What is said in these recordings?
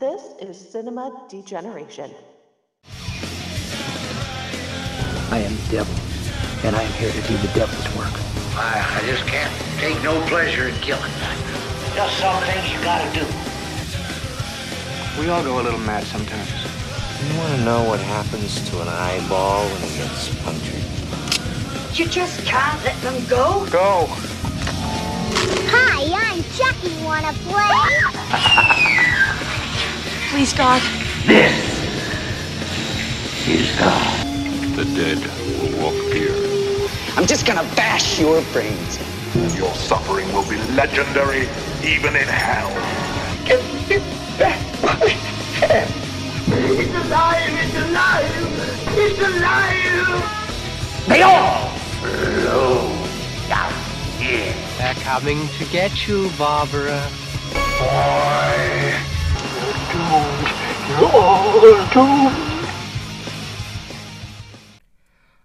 This is Cinema Degeneration. I am the devil, and I am here to do the devil's work. I, I just can't take no pleasure in killing. Just some things you gotta do. We all go a little mad sometimes. You want to know what happens to an eyeball when it gets punctured? You just can't let them go. Go! Hi, I'm Chucky. Wanna play? Please, God. This is God. The dead will walk here. I'm just gonna bash your brains. Your suffering will be legendary, even in hell. Get it back my head. It's alive, it's alive, it's alive. They all flow down here. They're coming to get you, Barbara. Boy,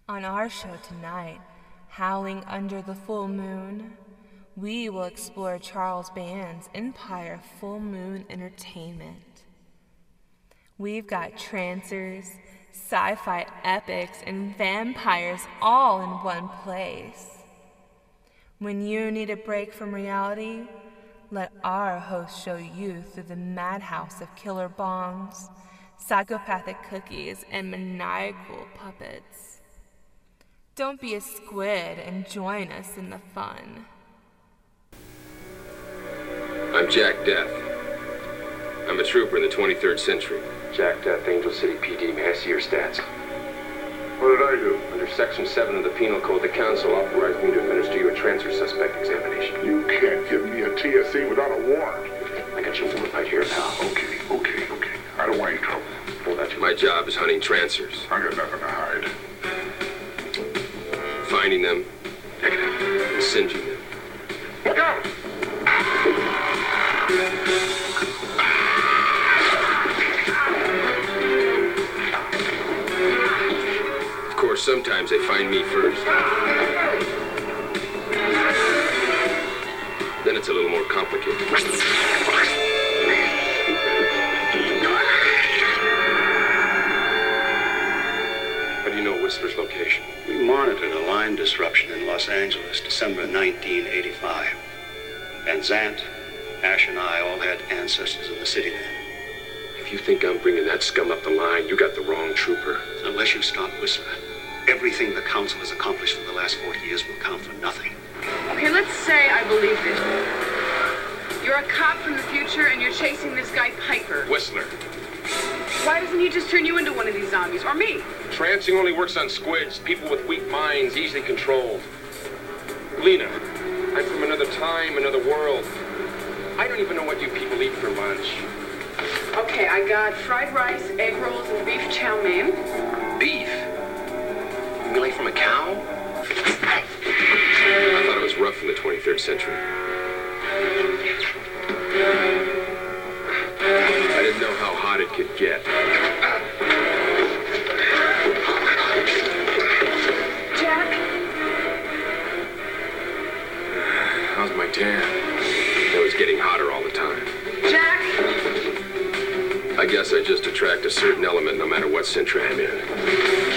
On our show tonight, Howling Under the Full Moon, we will explore Charles Band's Empire Full Moon Entertainment. We've got trancers, sci fi epics, and vampires all in one place. When you need a break from reality, let our host show you through the madhouse of killer bombs, psychopathic cookies, and maniacal puppets. Don't be a squid and join us in the fun. I'm Jack Deth. I'm a trooper in the 23rd century. Jack Deth, Angel City PD. May I see your stats? What did I do? Under Section 7 of the Penal Code, the Council authorized me to administer you a trancer suspect examination. You can't give me a TSE without a warrant. I got your warrant right here, pal. Okay, okay, okay. I don't want any trouble. Hold that to My job is hunting trancers, I got nothing to hide. finding them, and singeing them. Look out! Sometimes they find me first. Then it's a little more complicated. How do you know Whistler's location? We monitored a line disruption in Los Angeles, December 1985. Van Zant, Ash, and I all had ancestors in the city then. If you think I'm bringing that scum up the line, you got the wrong trooper. Unless you stop Whistler, everything the Council has accomplished for the last 40 years will count for nothing. Okay, let's say I believe this. You're a cop from the future and you're chasing this guy Piper. Whistler. Why doesn't he just turn you into one of these zombies? Or me? Trancing only works on squids, people with weak minds, easily controlled. Lena, I'm from another time, another world. I don't even know what you people eat for lunch. Okay, I got fried rice, egg rolls, and beef chow mein. Beef? Lay from a cow? I thought it was rough in the 23rd century. I didn't know how hot it could get. Jack? How's my tan? It was getting hotter all the time. Jack? I guess I just attract a certain element no matter what century I'm in.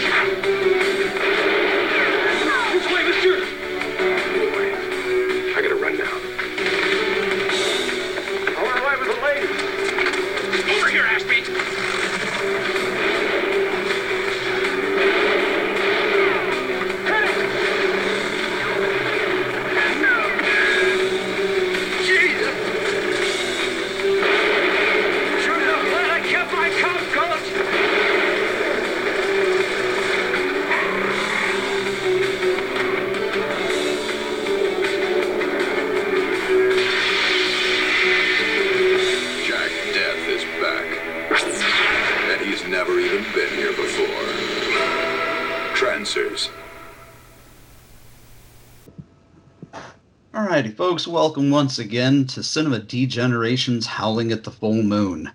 Folks, welcome once again to Cinema Degeneration's Howling at the Full Moon.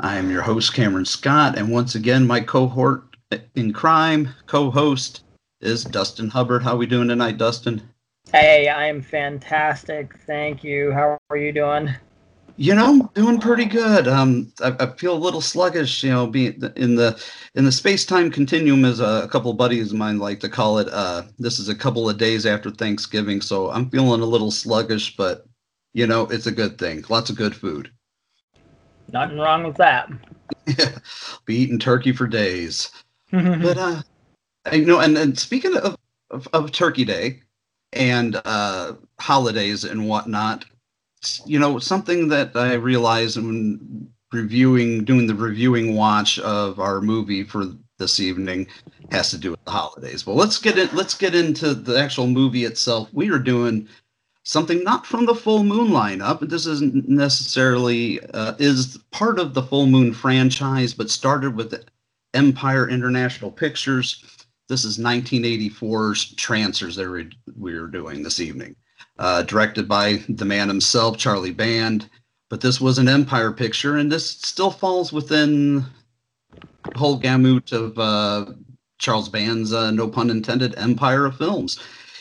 I am your host, Cameron Scott, and once again, my cohort in crime, co-host, is Dustin Hubbard. How are we doing tonight, Dustin? Hey, I'm fantastic. Thank you. How are you doing? You know, I'm doing pretty good. Um, I, I feel a little sluggish. You know, being in the in the space time continuum, as a, a couple of buddies of mine like to call it. Uh, this is a couple of days after Thanksgiving, so I'm feeling a little sluggish, but you know, it's a good thing. Lots of good food. Nothing wrong with that. Yeah, be eating turkey for days. but uh, you know, and, and speaking of, of, of Turkey Day and uh, holidays and whatnot, you know, something that I realized when reviewing, doing the reviewing watch of our movie for this evening has to do with the holidays. But let's get in. Let's get into the actual movie itself. We are doing something not from the Full Moon lineup. This isn't necessarily uh, is part of the Full Moon franchise, but started with Empire International Pictures. This is 1984's Trancers that we, we are doing this evening uh, directed by the man himself, Charlie Band. But this was an Empire picture, and this still falls within the whole gamut of uh, Charles Band's, uh, no pun intended, Empire of films.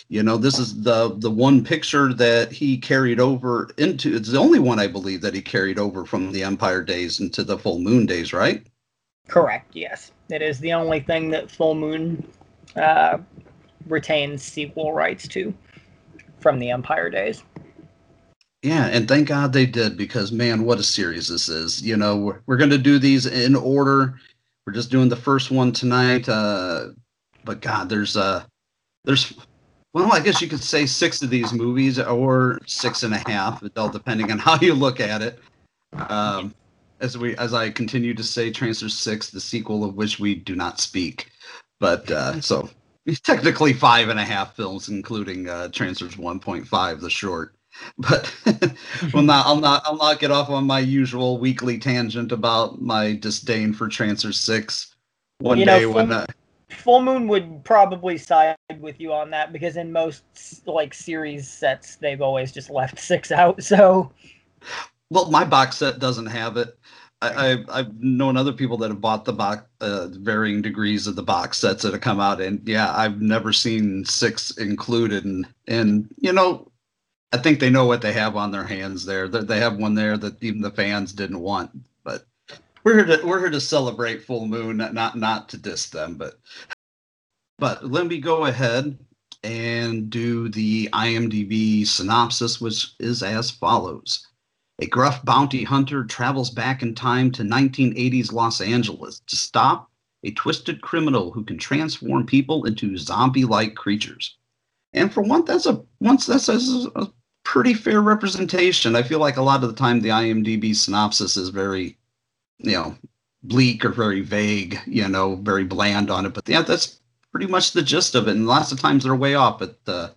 You know, this is the the one picture that he carried over into. It's the only one I believe that he carried over from the Empire days into the Full Moon days, right? Correct. Yes, it is the only thing that Full Moon uh, retains sequel rights to from the Empire days. Yeah, and thank God they did because man, what a series this is. You know, we're, we're going to do these in order. We're just doing the first one tonight. Uh, but God, there's uh, there's well, I guess you could say six of these movies or six and a half, all depending on how you look at it. Um, as we as I continue to say, Trancers Six, the sequel of which we do not speak. But uh, so technically five and a half films, including uh, Trancers 1.5, the short. But well, not I'll not I'll not get off on my usual weekly tangent about my disdain for Trancers Six. One you day know, when full, uh, full Moon would probably side with you on that because in most like series sets they've always just left six out. So well, my box set doesn't have it. I, I, have known other people that have bought the box, uh, varying degrees of the box sets that have come out, and yeah, I've never seen six included. And and you know, I think they know what they have on their hands there. They, they have one there that even the fans didn't want. But we're here to we're here to celebrate full moon, not not, not to diss them. But but let me go ahead and do the IMDb synopsis, which is as follows. A gruff bounty hunter travels back in time to 1980s Los Angeles to stop a twisted criminal who can transform people into zombie-like creatures. And for one, that's a once that's a, a pretty fair representation. I feel like a lot of the time the IMDb synopsis is very, you know, bleak or very vague, you know, very bland on it. But yeah, that's pretty much the gist of it. And lots of times they're way off. But uh,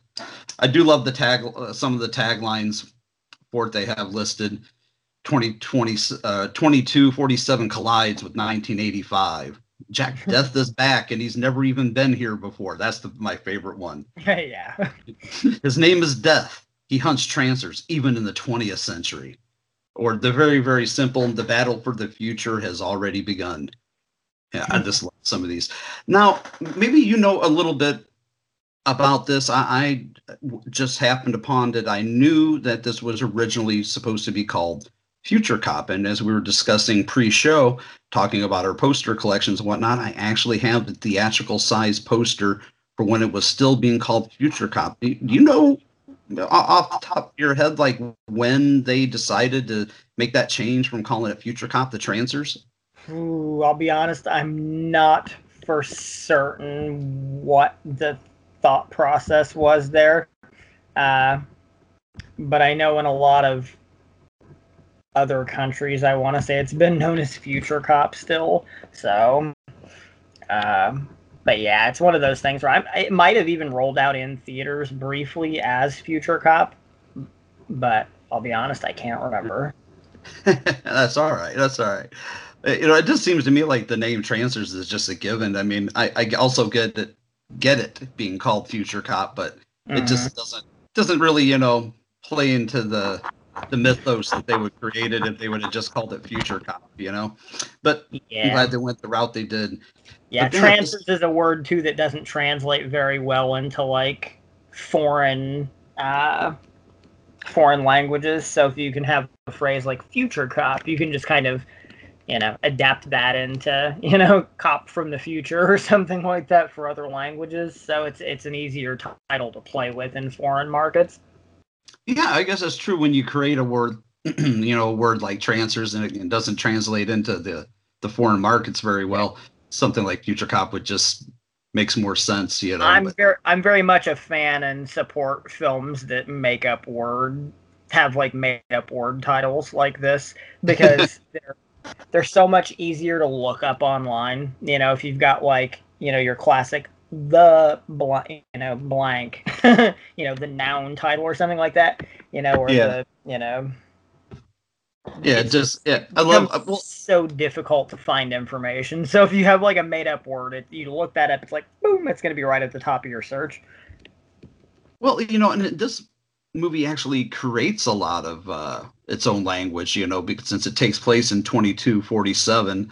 I do love the tag, uh, some of the taglines they have listed 2020 uh, 2247 collides with 1985 jack death is back and he's never even been here before. That's the, my favorite one. Yeah. His name is death. He hunts trancers even in the 20th century. Or the very very simple the battle for the future has already begun. Yeah i just love some of these. Now maybe you know a little bit about this. I, I, just happened upon it. I knew that this was originally supposed to be called Future Cop, and as we were discussing pre-show, talking about our poster collections and whatnot, I actually have the theatrical size poster for when it was still being called Future Cop. Do you know off the top of your head, like when they decided to make that change from calling it Future Cop to Trancers? Ooh, I'll be honest, I'm not for certain what the thought process was there. Uh, but I know in a lot of other countries, I want to say it's been known as Future Cop still. So, uh, but yeah, it's one of those things where I'm, it might have even rolled out in theaters briefly as Future Cop, but I'll be honest, I can't remember. That's all right. That's all right. You know, it just seems to me like the name Trancers is just a given. I mean, I, I also get that get it being called Future Cop, but mm-hmm. it just doesn't doesn't really you know play into the the mythos that they would create it if they would have just called it Future Cop, you know. But yeah. I'm glad they went the route they did. Yeah, Trancers is a word too that doesn't translate very well into like foreign uh foreign languages. So if you can have a phrase like future cop, you can just kind of, you know, adapt that into, you know, cop from the future or something like that for other languages. So it's it's an easier title to play with in foreign markets. Yeah, I guess that's true when you create a word, you know, a word like trancers and it doesn't translate into the the foreign markets very well. Something like future cop would just makes more sense, you know. I'm but- very I'm very much a fan and support films that make up word have like made up word titles like this because they're they're so much easier to look up online. You know, if you've got like, you know, your classic the blank, you know, blank, you know, the noun title or something like that, you know, or Yeah. the, you know, yeah, just yeah. I love becomes well, so difficult to find information. So if you have like a made up word, it, you look that up, it's like boom, it's going to be right at the top of your search. Well, you know, and this movie actually creates a lot of uh, its own language, you know, because since it takes place in 2247,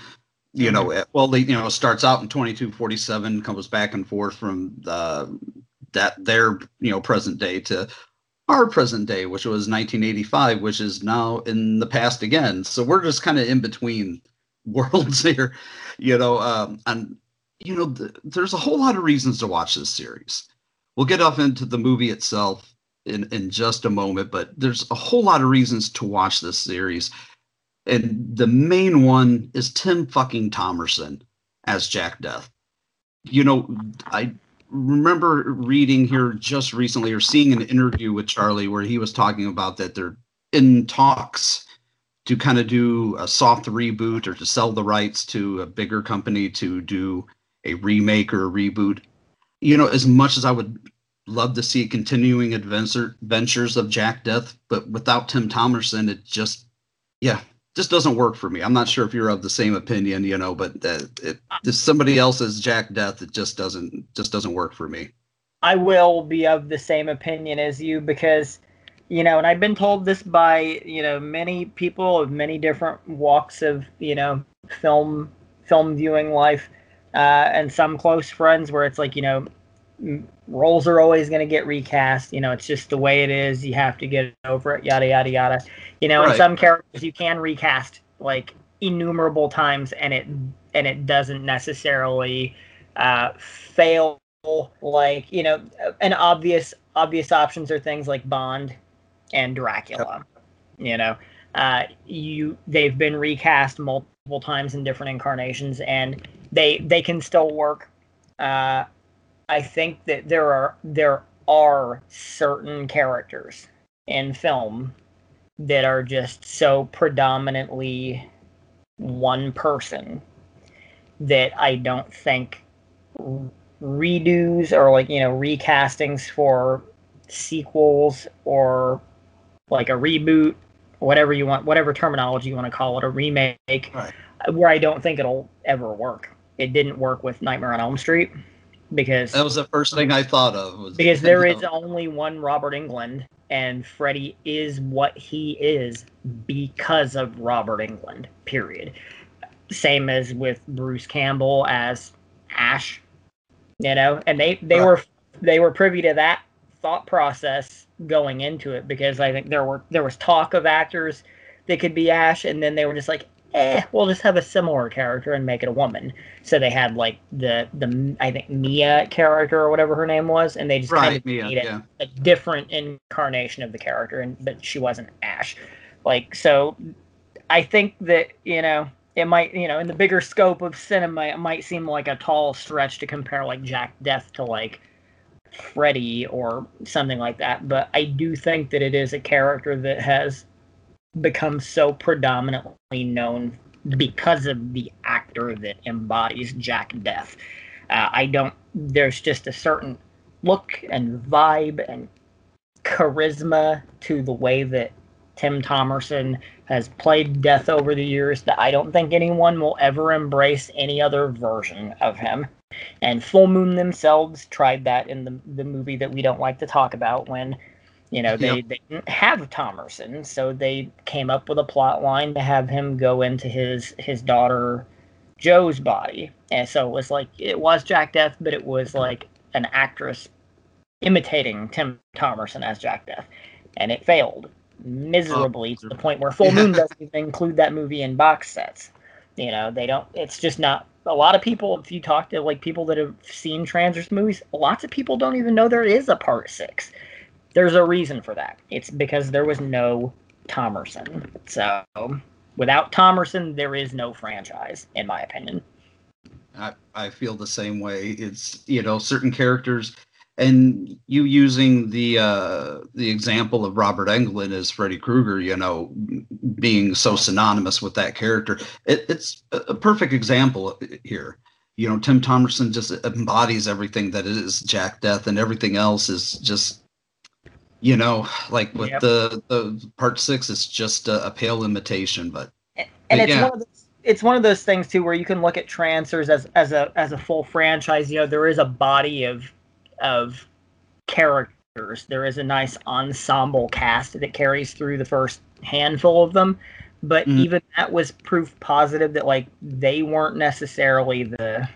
you know, it- well, they, you know, it starts out in 2247, comes back and forth from uh, that their, you know, present day to our present day, which was 1985, which is now in the past again. So we're just kind of in between worlds here, you know, um, and you know, th- there's a whole lot of reasons to watch this series. We'll get off into the movie itself in in just a moment, but there's a whole lot of reasons to watch this series. And the main one is Tim fucking Thomerson as Jack Deth. You know, I remember reading here just recently or seeing an interview with Charlie where he was talking about that they're in talks to kind of do a soft reboot or to sell the rights to a bigger company to do a remake or a reboot. You know, as much as I would love to see continuing adventure ventures of Jack Deth, but without Tim Thomerson, it just yeah, just doesn't work for me. I'm not sure if you're of the same opinion, you know, but uh, it, if somebody else as Jack Deth, it just doesn't just doesn't work for me. I will be of the same opinion as you because, you know, and I've been told this by, you know, many people of many different walks of, you know, film film viewing life, uh, and some close friends where it's like, you know, roles are always going to get recast. You know, it's just the way it is. You have to get over it. Yada yada yada. You know, and Right. some characters you can recast like innumerable times, and it and it doesn't necessarily uh, fail like you know an obvious obvious options are things like bond and dracula you know uh you they've been recast multiple times in different incarnations and they they can still work uh i think that there are there are certain characters in film that are just so predominantly one person that i don't think redos or like you know recastings for sequels or like a reboot whatever you want whatever terminology you want to call it a remake Right. where i don't think it'll ever work it didn't work with nightmare on elm street because That was the first thing I thought of. Was because there is only one robert englund and Freddie is what he is because of robert englund period same as with bruce campbell as ash you know and they they Right. were they were privy to that thought process going into it because i think there were there was talk of actors that could be ash and then they were just like eh we'll just have a similar character and make it a woman so they had like the the i think mia character or whatever her name was and they just kind of Mia, made it yeah. a different incarnation of the character and but she wasn't ash like so i think that you know it might you know in the bigger scope of cinema it might seem like a tall stretch to compare like jack deth to like freddy or something like that but i do think that it is a character that has become so predominantly known because of the actor that embodies jack deth uh, i don't there's just a certain look and vibe and charisma to the way that Tim Thomerson has played Deth over the years that I don't think anyone will ever embrace any other version of him. And Full Moon themselves tried that in the the movie that we don't like to talk about when you know they, Yep. they didn't have Thomerson, so they came up with a plot line to have him go into his his daughter Joe's body. And so it was like it was Jack Deth, but it was like an actress imitating Tim Thomerson as Jack Deth. and it failed miserably to the point where Full Moon doesn't even include that movie in box sets. You know, they don't. It's just not. A lot of people, if you talk to like people that have seen Transformers movies, lots of people don't even know there is a part six. There's a reason for that. It's because there was no Thomerson. So without Thomerson, there is no franchise, in my opinion. I, I feel the same way. It's you know certain characters, and you using the uh, the example of Robert Englund as Freddy Krueger, you know, being so synonymous with that character. It, it's a perfect example here. You know, Tim Thomerson just embodies everything that is Jack Deth, and everything else is just you know, like with yep. the the part six, it's just a, a pale imitation. But and, and it's yeah. one of those, it's one of those things too where you can look at Trancers as as a as a full franchise. You know, there is a body of of characters. There is a nice ensemble cast that carries through the first handful of them. But mm-hmm. even that was proof positive that like they weren't necessarily the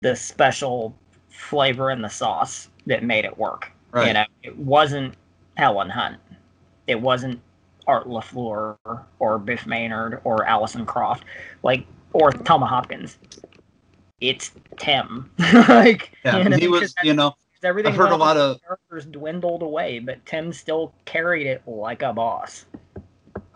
the special flavor in the sauce that made it work. Right. You know, it wasn't Helen Hunt. It wasn't Art LaFleur or Biff Manard or Alyson Croft, like or mm-hmm. Thomas Hopkins. It's Tim. like yeah, you he was, you know, everything. I've heard a lot of characters dwindled away, but Tim still carried it like a boss.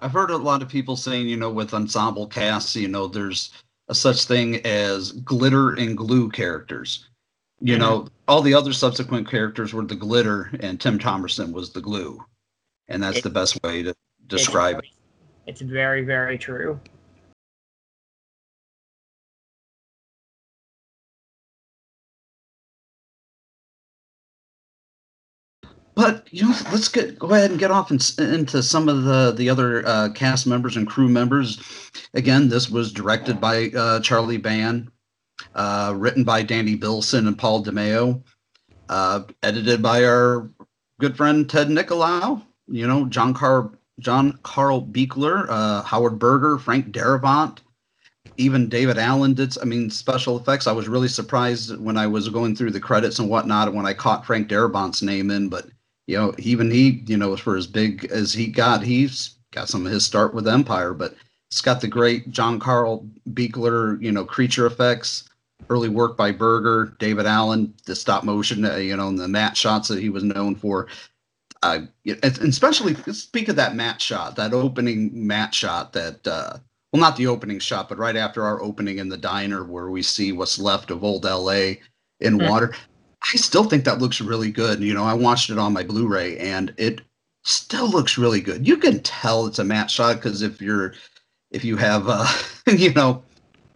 I've heard a lot of people saying, you know, with ensemble casts, you know, there's a such thing as glitter and glue characters you know, all the other subsequent characters were the glitter, and Tim Thomerson was the glue, and that's the best way to describe it's, it. It's very, very true. But you know, let's get go ahead and get off in, into some of the the other uh, cast members and crew members. Again, this was directed by uh, Charlie Band, uh, written by Danny Bilson and Paul DeMeo, uh, edited by our good friend Ted Nicolau. You know, John Carl John Carl Buechler, uh, Howard Berger, Frank Darabont, even David Allen did. I mean, special effects. I was really surprised when I was going through the credits and whatnot when I caught Frank Darabont's name in. But you know, even he, you know, for as big as he got, he's got some of his start with Empire. But it's got the great John Carl Buechler, you know, creature effects early work by Berger, David Allen, the stop motion, uh, you know, and the matte shots that he was known for. Uh, especially speak of that matte shot, that opening matte shot that, uh, well, not the opening shot, but right after our opening in the diner where we see what's left of old LA in mm-hmm. water. I still think that looks really good. You know, I watched it on my Blu-ray and it still looks really good. You can tell it's a matte shot because if you're, if you have, uh, you know,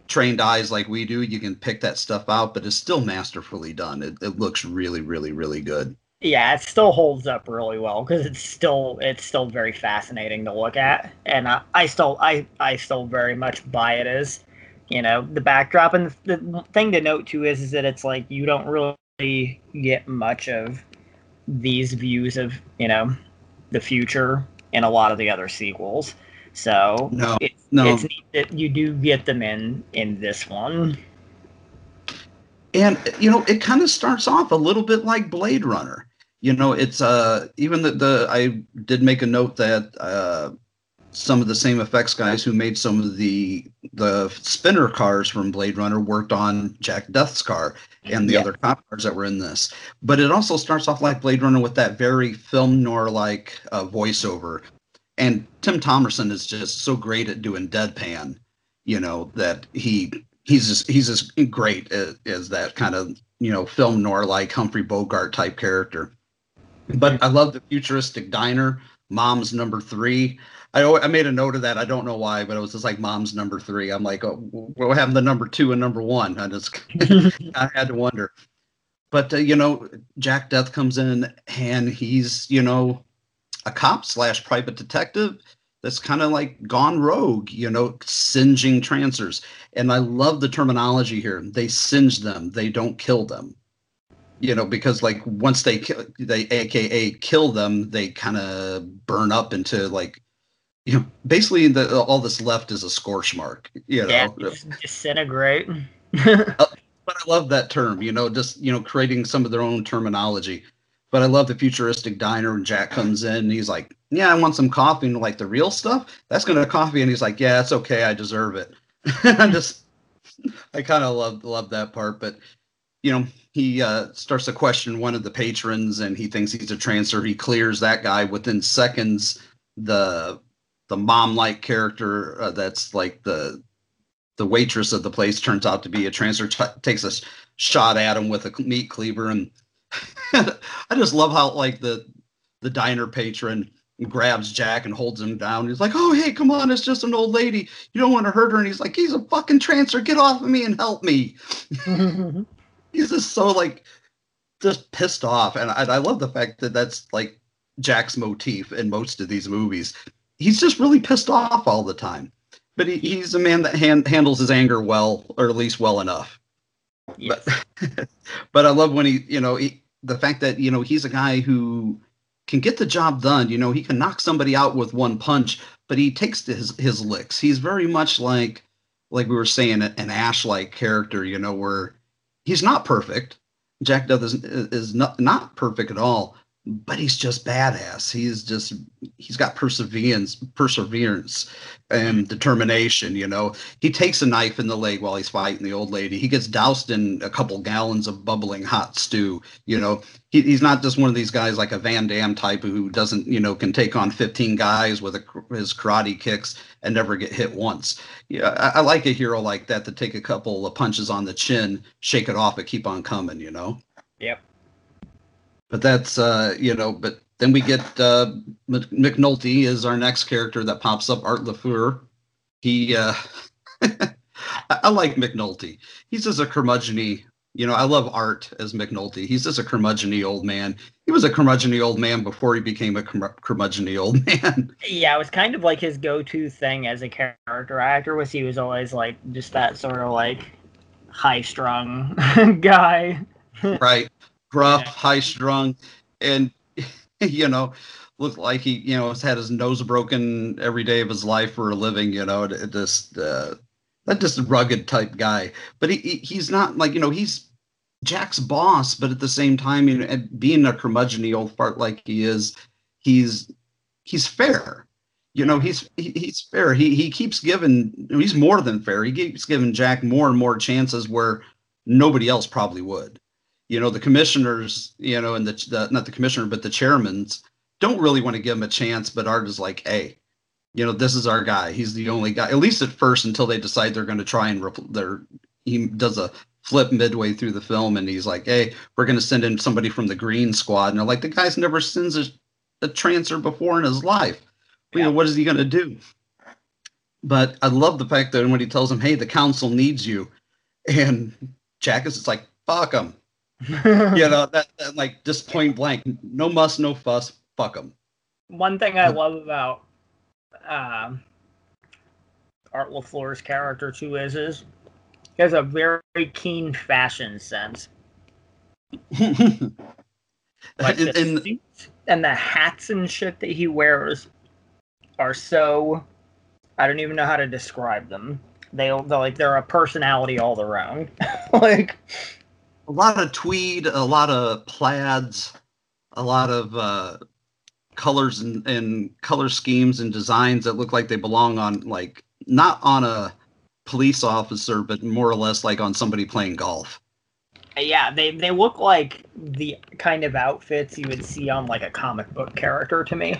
trained eyes like we do, you can pick that stuff out, but it's still masterfully done. It, it looks really, really, really good. Yeah, it still holds up really well because it's still it's still very fascinating to look at, and I, I still I I still very much buy it as, you know, the backdrop. And the, the thing to note too is is that it's like you don't really get much of these views of you know the future in a lot of the other sequels. So no, it's, no. it's neat that you do get them in in this one. And you know, it kind of starts off a little bit like Blade Runner. You know, it's uh even the, the I did make a note that uh some of the same effects guys who made some of the the spinner cars from Blade Runner worked on Jack Deth's car and the yeah. other cop cars that were in this. But it also starts off like Blade Runner with that very film noir like uh, voiceover and Tim Thomerson is just so great at doing deadpan, you know, that he he's just he's as great as, as that kind of you know film noir like Humphrey Bogart type character. But I love the futuristic diner. Mom's number three. I I made a note of that. I don't know why, but it was just like mom's number three. I'm like, oh, we're having the number two and number one. I just I had to wonder. But uh, you know, Jack Deth comes in and he's you know a cop slash private detective that's kind of like gone rogue, you know, singeing trancers. And I love the terminology here. They singe them, they don't kill them. You know, because like once they kill, they AKA kill them, they kind of burn up into like, you know, basically the all that's left is a scorch mark. You know, yeah, disintegrate. Uh, but I love that term. You know, just you know, creating some of their own terminology But I love the futuristic diner when Jack comes in and he's like, "Yeah, I want some coffee." And like the real stuff, that's gonna coffee. And he's like, "Yeah, it's okay. I deserve it." I'm just, I kind of love love that part. But you know, he uh, starts to question one of the patrons, and he thinks he's a trancer. He clears that guy within seconds. The the mom like character uh, that's like the the waitress of the place turns out to be a trancer. T- takes a shot at him with a meat cleaver and I just love how like the the diner patron grabs Jack and holds him down. He's like, "Oh, hey, come on, it's just an old lady. You don't want to hurt her." And he's like, "He's a fucking trancer. Get off of me and help me." he's just so like just pissed off, and I, I love the fact that that's like Jack's motif in most of these movies. He's just really pissed off all the time, but he, he's a man that hand, handles his anger well, or at least well enough. But, but I love when he, you know, he, the fact that you know he's a guy who can get the job done. You know, he can knock somebody out with one punch, but he takes his his licks. He's very much like like we were saying an Ash like character. You know, where he's not perfect. Jack Deth is, is not not perfect at all, but he's just badass. He's just he's got perseverance, perseverance, and mm-hmm. determination. You know, he takes a knife in the leg while he's fighting the old lady. He gets doused in a couple gallons of bubbling hot stew. You know, he, he's not just one of these guys like a Van Damme type who doesn't, you know, can take on 15 guys with a, his karate kicks and never get hit once. Yeah, I, I like a hero like that to take a couple of punches on the chin, shake it off, and keep on coming. You know. Yep. But that's uh, you know, but then we get uh, McNulty is our next character that pops up. Art Lafleur. He, uh, I, I like McNulty. He's just a curmudgeony. You know, I love Art as McNulty. He's just a curmudgeony old man. He was a curmudgeony old man before he became a curm- curmudgeony old man. Yeah, it was kind of like his go-to thing as a character actor. Was he was always like just that sort of like high-strung guy. right, gruff, yeah. high-strung, and you know, looked like he, you know, has had his nose broken every day of his life for a living. You know, just uh, that just rugged type guy. But he, he, he's not like you know he's Jack's boss, but at the same time, you know, being a curmudgeony old fart like he is, he's he's fair. You know, he's he, he's fair. He he keeps giving. He's more than fair. He keeps giving Jack more and more chances where nobody else probably would you know the commissioners you know and the, the not the commissioner but the chairmans don't really want to give him a chance but art is like hey you know this is our guy. He's the only guy at least at first until they decide they're going to try and repl- they're he does a flip midway through the film and he's like hey we're going to send in somebody from the green squad and they're like the guy's never sends a, a trancer before in his life. Yeah. you know what is he going to do? But i love the fact that when he tells him hey the council needs you and jack is like fuck him you know that, that, like just point blank no muss no fuss fuck them one thing i love about uh, art lafleur's character too is is he has a very keen fashion sense. Like the and, suits and the hats and shit that he wears are so i don't even know how to describe them. They they're like they're a personality all their own. Like a lot of tweed, a lot of plaids, a lot of uh, colors and, and color schemes and designs that look like they belong on like not on a police officer, but more or less like on somebody playing golf. Yeah, they they look like the kind of outfits you would see on like a comic book character to me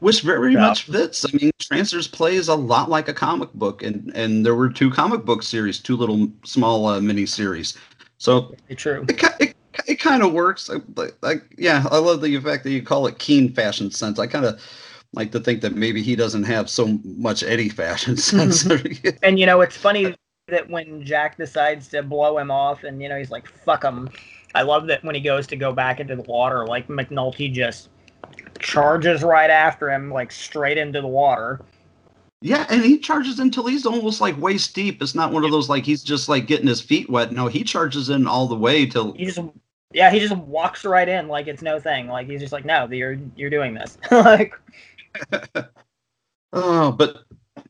which very yeah. much fits. I mean, Trancers plays a lot like a comic book, and and there were two comic book series, two little small uh, mini series. So true. It, it, it kind of works. Like, like, yeah, I love the fact that you call it keen fashion sense. I kind of like to think that maybe he doesn't have so much Eddie fashion sense. and you know, it's funny that when Jack decides to blow him off, and you know, he's like, "Fuck him." I love that when he goes to go back into the water, like McNulty just charges right after him, like straight into the water. Yeah, and he charges until he's almost like waist deep. It's not one of those like he's just like getting his feet wet. No, he charges in all the way till he just yeah, he just walks right in like it's no thing. Like he's just like, no, you're you're doing this. like Oh, but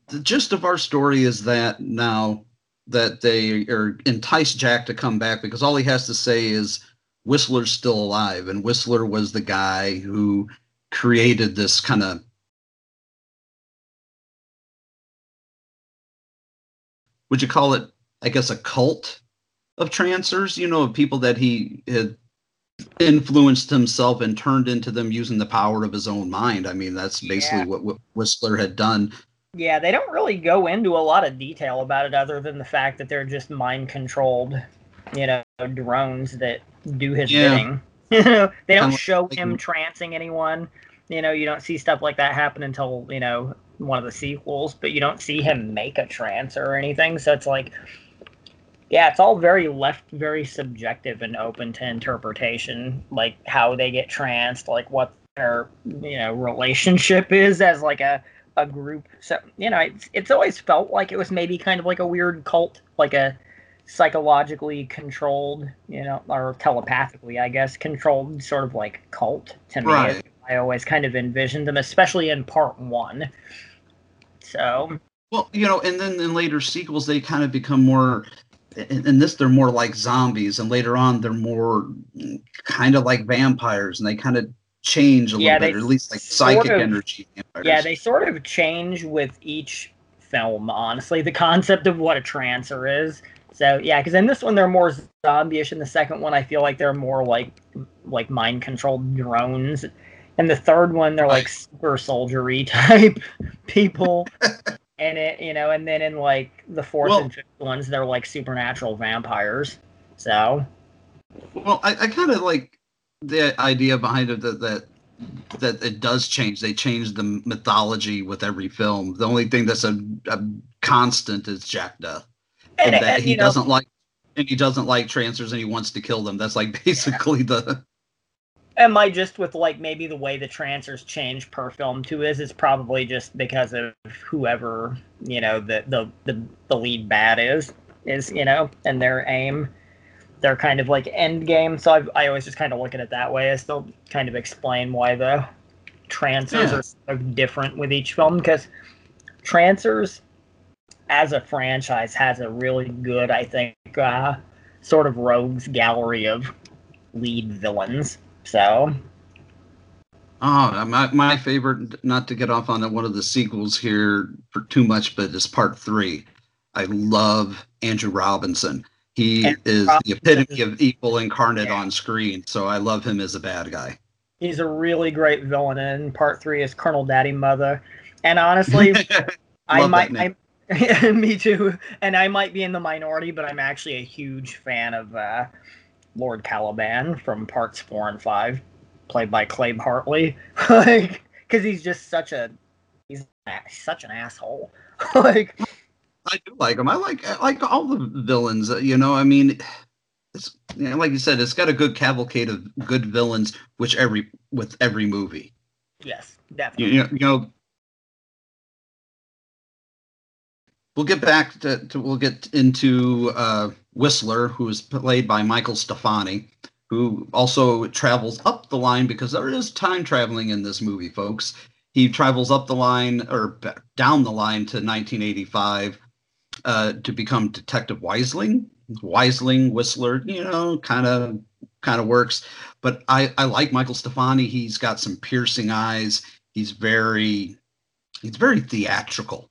the gist of our story is that now that they are entice Jack to come back because all he has to say is Whistler's still alive, and Whistler was the guy who created this kind of would you call it? I guess a cult of trancers you know of people that he had influenced himself and turned into them using the power of his own mind. I mean that's basically Yeah. what, what whistler had done. Yeah, they don't really go into a lot of detail about it other than the fact that they're just mind controlled, you know, drones that do his Yeah. bidding. You know, they don't show him trancing anyone. You know, you don't see stuff like that happen until, you know, one of the sequels, but you don't see him make a trance or anything. So it's like yeah, it's all very left very subjective and open to interpretation, like how they get tranced, like what their, you know, relationship is as like a a group. So you know, it's it's always felt like it was maybe kind of like a weird cult, like a psychologically controlled, you know, or telepathically, I guess, controlled sort of like cult to me. Right. I always kind of envisioned them, especially in part one. So Well, you know, and then in later sequels, they kind of become more. In, in this, they're more like zombies, and later on, they're more kind of like vampires, and they kind of change a little bit, or at least like psychic of- energy vampires. Yeah, they sort of change with each film, honestly, the concept of what a trancer is. So yeah, because in this one they're more zombie-ish. In the second one, I feel like they're more like like mind-controlled drones. And the third one, they're like super soldiery type people. and it, you know, and then in like the fourth Well- and fifth ones, they're like supernatural vampires. So Well, I, I kind of like the idea behind it that, that that it does change. They change the mythology with every film. The only thing that's a, a constant is Jack Deth, and, And- that and, he know- doesn't like and he doesn't like trancers and he wants to kill them. That's like basically the Am I just with like maybe the way the trancers change per film too is it's probably just because of whoever you know the the the, the lead bad is is you know and their aim their kind of like end game so I, I always just kind of look at it that way I still kind of explain why the trancers Yeah. are of different with each film because trancers as a franchise has a really good I think uh, sort of rogues gallery of lead villains so Oh, my my favorite. Not to get off on one of the sequels here for too much, but is part three. I love Andrew Robinson. He Andrew is Robinson the epitome of evil incarnate on screen. So I love him as a bad guy. He's a really great villain, and part three is Colonel Daddy Mother. And honestly, I might, I, me too. And I might be in the minority, but I'm actually a huge fan of uh, Lord Caliban from parts four and five, played by Clabe Hartley. like, because he's just such a he's such an asshole. like, I do like him. I like I like all the villains. uh, You know, I mean, it's you know, like you said, it's got a good cavalcade of good villains, which every with every movie. yes, You, definitely. you know, you know we'll get back to, to we'll get into uh, Whistler, who is played by Michael Stefani, who also travels up the line because there is time traveling in this movie, folks. He travels up the line or down the line to 1985 uh, to become Detective Weisling. Weisling, Whistler, you know, kind of kind of works. But I I like Michael Stefani. He's got some piercing eyes. He's very he's very theatrical.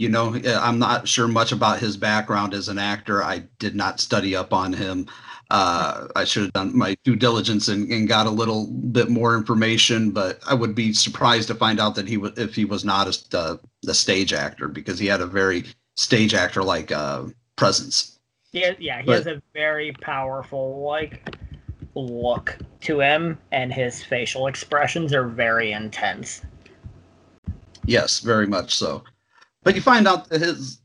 You know, uh, I'm not sure much about his background as an actor. I did not study up on him. Uh, I should have done my due diligence and, and got a little bit more information, but I would be surprised to find out that he was if he was not a, uh, a stage actor because he had a very stage actor like uh, presence. Yeah, yeah, he But- has a very powerful like look to him, and his facial expressions are very intense. Yes, very much so. But you find out that his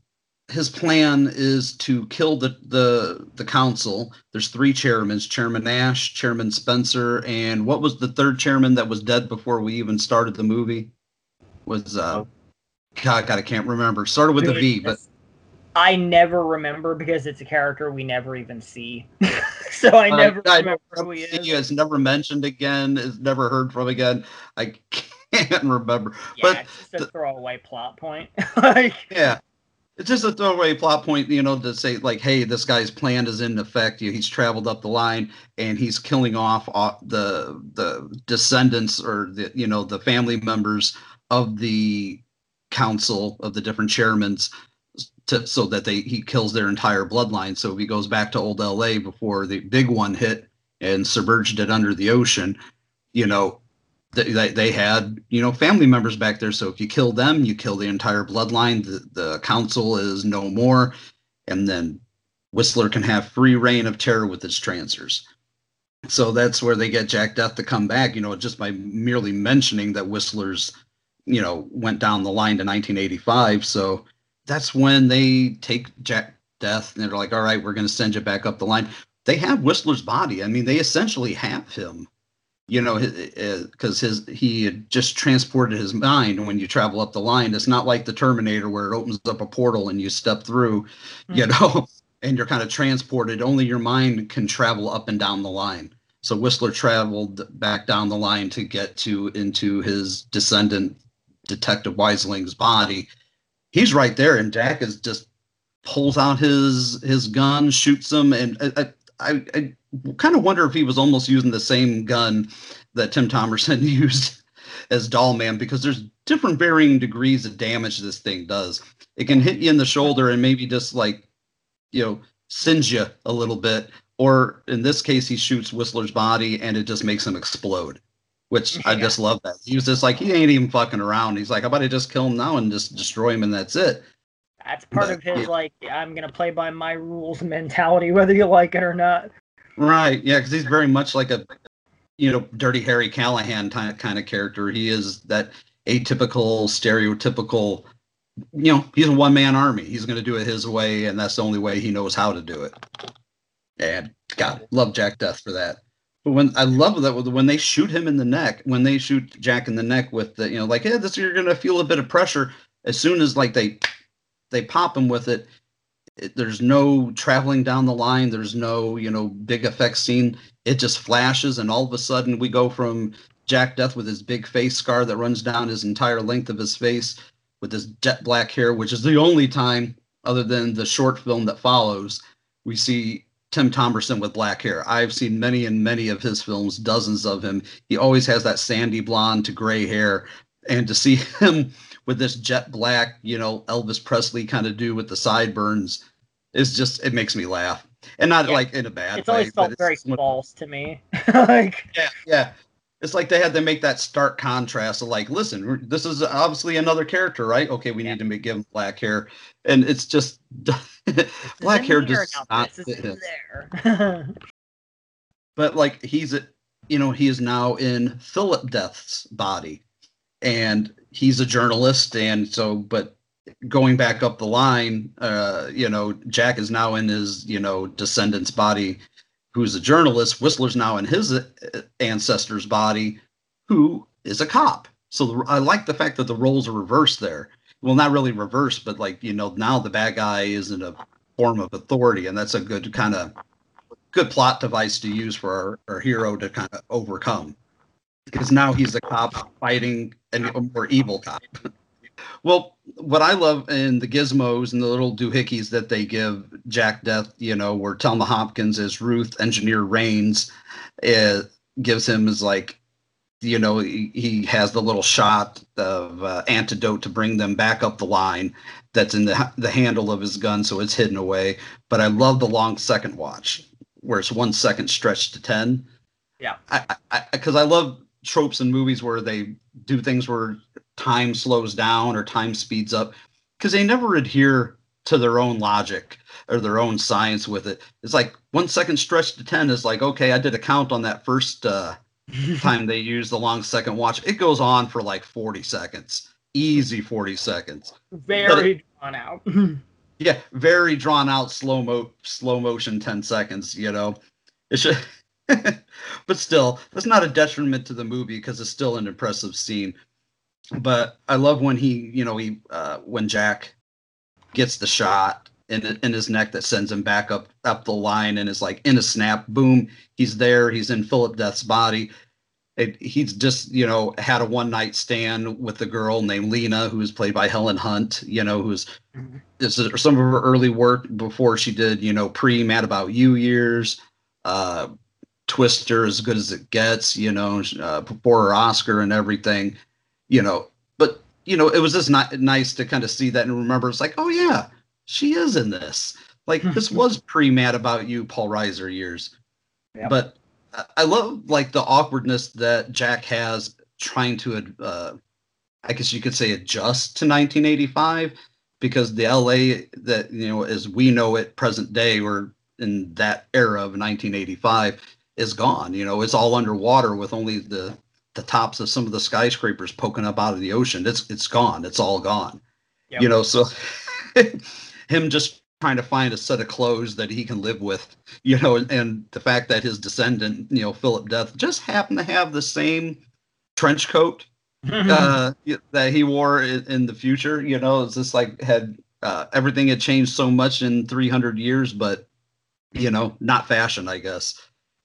his plan is to kill the the the council. There's three chairmen: Chairman Nash, Chairman Spencer, and what was the third chairman that was dead before we even started the movie? Was uh, God, God, I can't remember. Started with a V, but I never remember because it's a character we never even see, so I never I, remember who he he is. is never mentioned again. Is never heard from again. I can't remember. Yeah, but it's just a throwaway plot point. like, Yeah. it's just a throwaway plot point, you know, to say like, hey, this guy's plan is in effect. He's traveled up the line and he's killing off uh, the the descendants or the you know the family members of the council of the different chairmans to, so that they he kills their entire bloodline. So he goes back to old LA before the big one hit and submerged it under the ocean. You know, they, they had you know family members back there. So if you kill them, you kill the entire bloodline. The the council is no more, and then Whistler can have free reign of terror with its trancers. So that's where they get Jack Deth to come back. You know, just by merely mentioning that Whistler's you know went down the line to 1985. So that's when they take Jack Deth and they're like, all right, we're going to send you back up the line. They have Whistler's body. I mean, they essentially have him, you know, because uh, his, his he had just transported his mind when you travel up the line. It's not like the Terminator where it opens up a portal and you step through, mm-hmm. you mm. know, and you're kind of transported. Only your mind can travel up and down the line. So Whistler traveled back down the line to get to into his descendant, Detective Weisling's body he's right there, and Jack is just pulls out his his gun, shoots him, and uh, uh, I I, I kind of wonder if he was almost using the same gun that Tim Thomerson used as Doll Man because there's different varying degrees of damage this thing does. It can hit you in the shoulder and maybe just like you know singe you a little bit, or in this case, he shoots Whistler's body and it just makes him explode which yeah. I just love that. He was just like, he ain't even fucking around. He's like, how about I just kill him now and just destroy him and that's it. That's part but, of his yeah. like, I'm gonna play by my rules mentality, whether you like it or not. Right. Yeah, because he's very much like a, you know, Dirty Harry Callahan kind of kind of character. He is that atypical, stereotypical. You know, he's a one man army. He's gonna do it his way, and that's the only way he knows how to do it. And God, love Jack Deth for that. But when I love that when they shoot him in the neck, when they shoot Jack in the neck with the, you know, like, hey, this you're gonna feel a bit of pressure. As soon as like they they pop him with it, it, there's no traveling down the line. There's no, you know, big effect scene. It just flashes, and all of a sudden we go from Jack Deth with his big face scar that runs down his entire length of his face with his jet black hair, which is the only time, other than the short film that follows, we see Tim Thomerson with black hair. I've seen many and many of his films, dozens of him. He always has that sandy blonde to gray hair. And to see him with this jet black, you know, Elvis Presley kind of do with the sideburns is just, it makes me laugh. And not yeah. like in a bad it's way. Always felt very false to me. like, yeah, yeah. It's like they had to make that stark contrast of like, listen, this is obviously another character, right? Okay, we yeah. need to make give him black hair, and it's just black hair does not fit him. There. but like he's a, you know, he is now in Philip Deth's body, and he's a journalist, and so but going back up the line, uh, you know, Jack is now in his you know descendant's body, who's a journalist. Whistler's now in his uh, ancestor's body, who is a cop. So I like the fact that the roles are reversed there well not really reverse but like you know now the bad guy is in a form of authority and that's a good kind of good plot device to use for our, our hero to kind of overcome because now he's a cop fighting a more evil cop. Well what i love in the gizmos and the little doohickeys that they give jack deth you know where telma hopkins as ruth engineer Raines it gives him is like you know he, he has the little shot of uh, antidote to bring them back up the line that's in the the handle of his gun so it's hidden away. But i love the long second watch where it's one second stretched to 10 yeah. Because I, I, I love tropes in movies where they do things where time slows down or time speeds up because they never adhere to their own logic or their own science with it it's like one second stretched to 10 is like okay i did a count on that first uh time they use the long second watch. It goes on for like 40 seconds. Easy 40 seconds. Very it, drawn out. yeah, very drawn out slow mo slow motion 10 seconds, you know. It should but still, that's not a detriment to the movie because it's still an impressive scene. But I love when he, you know, he uh when Jack gets the shot in in his neck that sends him back up up the line and is like in a snap, boom, he's there, he's in Philip Deth's body. it, he's just you know had a one night stand with a girl named Lena, who was played by Helen Hunt. You know, who's mm-hmm. this is some of her early work before she did you know pre Mad About You years, uh, Twister, as good as it gets. You know, uh, before her Oscar and everything. You know, but you know it was just not nice to kind of see that and remember it's like oh yeah she is in this. Like this was pre Mad About You, Paul Reiser years. Yep. But I love like the awkwardness that Jack has trying to, uh, I guess you could say, adjust to 1985 because the LA that you know as we know it present day or in that era of 1985 is gone. You know, it's all underwater with only the the tops of some of the skyscrapers poking up out of the ocean. It's it's gone. It's all gone. Yep. You know, so him just trying to find a set of clothes that he can live with, you know, and the fact that his descendant, you know, Philip Deth, just happened to have the same trench coat uh, that he wore in, in, the future. You know, it's just like had uh, everything had changed so much in 300 years, but you know, not fashion, I guess.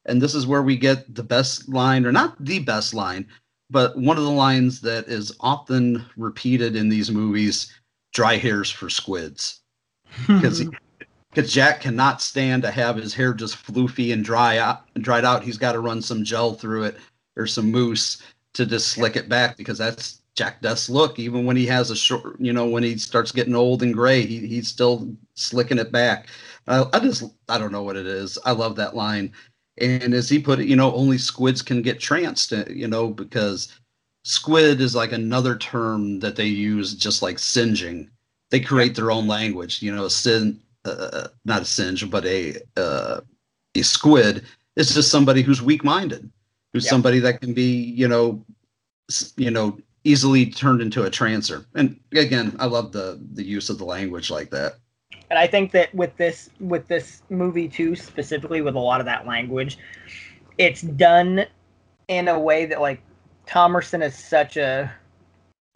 And this is where we get the best line, or not the best line, but one of the lines that is often repeated in these movies: "Dry hairs for squids." because because Jack cannot stand to have his hair just floofy and dry out, dried out. He's got to run some gel through it or some mousse to just slick it back because that's Jack Deth's look. Even when he has a short, you know, when he starts getting old and gray, he, he's still slicking it back. Uh, I just, I don't know what it is. I love that line. And as he put it, you know, only squids can get tranced, uh, you know, because squid is like another term that they use just like singeing they create their own language. You know, a sin, uh, not a singe, but a uh, a squid is just somebody who's weak-minded, who's somebody that can be, you know, you know, easily turned into a trancer. And again, I love the the use of the language like that. And I think that with this with this movie too, specifically with a lot of that language, it's done in a way that like Thomerson is such a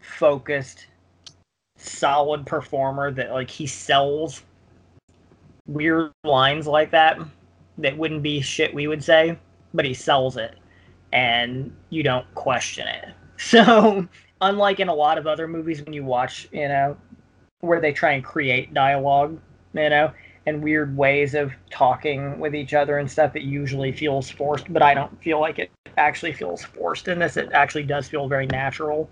focused solid performer that like he sells weird lines like that that wouldn't be shit we would say, but he sells it and you don't question it. So, unlike in a lot of other movies when you watch, you know, where they try and create dialogue, you know, and weird ways of talking with each other and stuff, it usually feels forced, but I don't feel like it actually feels forced in this. It actually does feel very natural.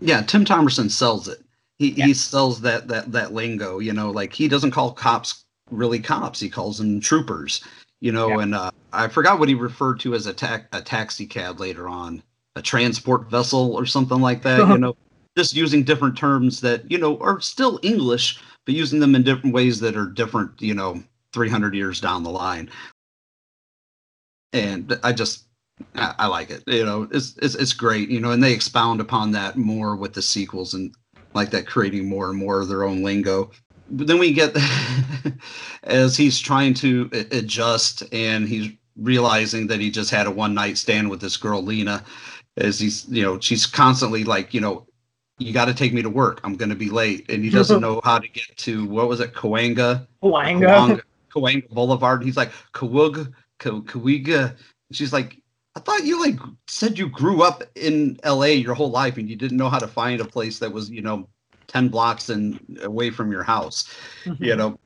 Yeah, Tim Thomerson sells it he yeah. he sells that that that lingo you know like he doesn't call cops really cops he calls them troopers you know yeah. and uh, i forgot what he referred to as a, ta- a taxi cab later on a transport vessel or something like that you know just using different terms that you know are still english but using them in different ways that are different you know 300 years down the line and i just I, like it you know it's, it's it's great you know and they expound upon that more with the sequels and like that, creating more and more of their own lingo. But then we get as he's trying to adjust and he's realizing that he just had a one night stand with this girl Lena, as he's you know she's constantly like you know you got to take me to work. I'm going to be late, and he doesn't know how to get to what was it, Cahuenga, Cahuenga, Cahuenga Boulevard. He's like Cahuenga, Cahuenga. She's like, I thought you like said you grew up in LA your whole life and you didn't know how to find a place that was, you know, 10 blocks and away from your house. Mm-hmm. You know.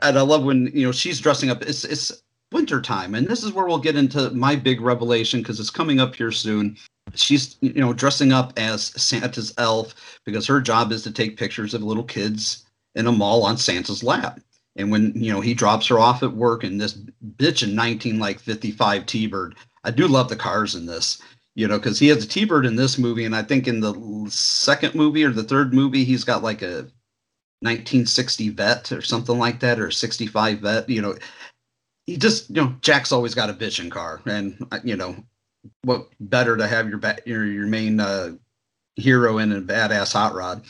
And I love when, you know, she's dressing up. It's it's winter time and this is where we'll get into my big revelation because it's coming up here soon. She's, you know, dressing up as Santa's elf because her job is to take pictures of little kids in a mall on Santa's lap. And when you know he drops her off at work in this bitch in 19 like 55 T-Bird I do love the cars in this, you know, because he has a T-Bird in this movie, and I think in the second movie or the third movie, he's got like a 1960 vet or something like that, or a 65 vet. You know, he just, you know, Jack's always got a bitching car, and you know, what better to have your ba- your your main uh, hero in a badass hot rod,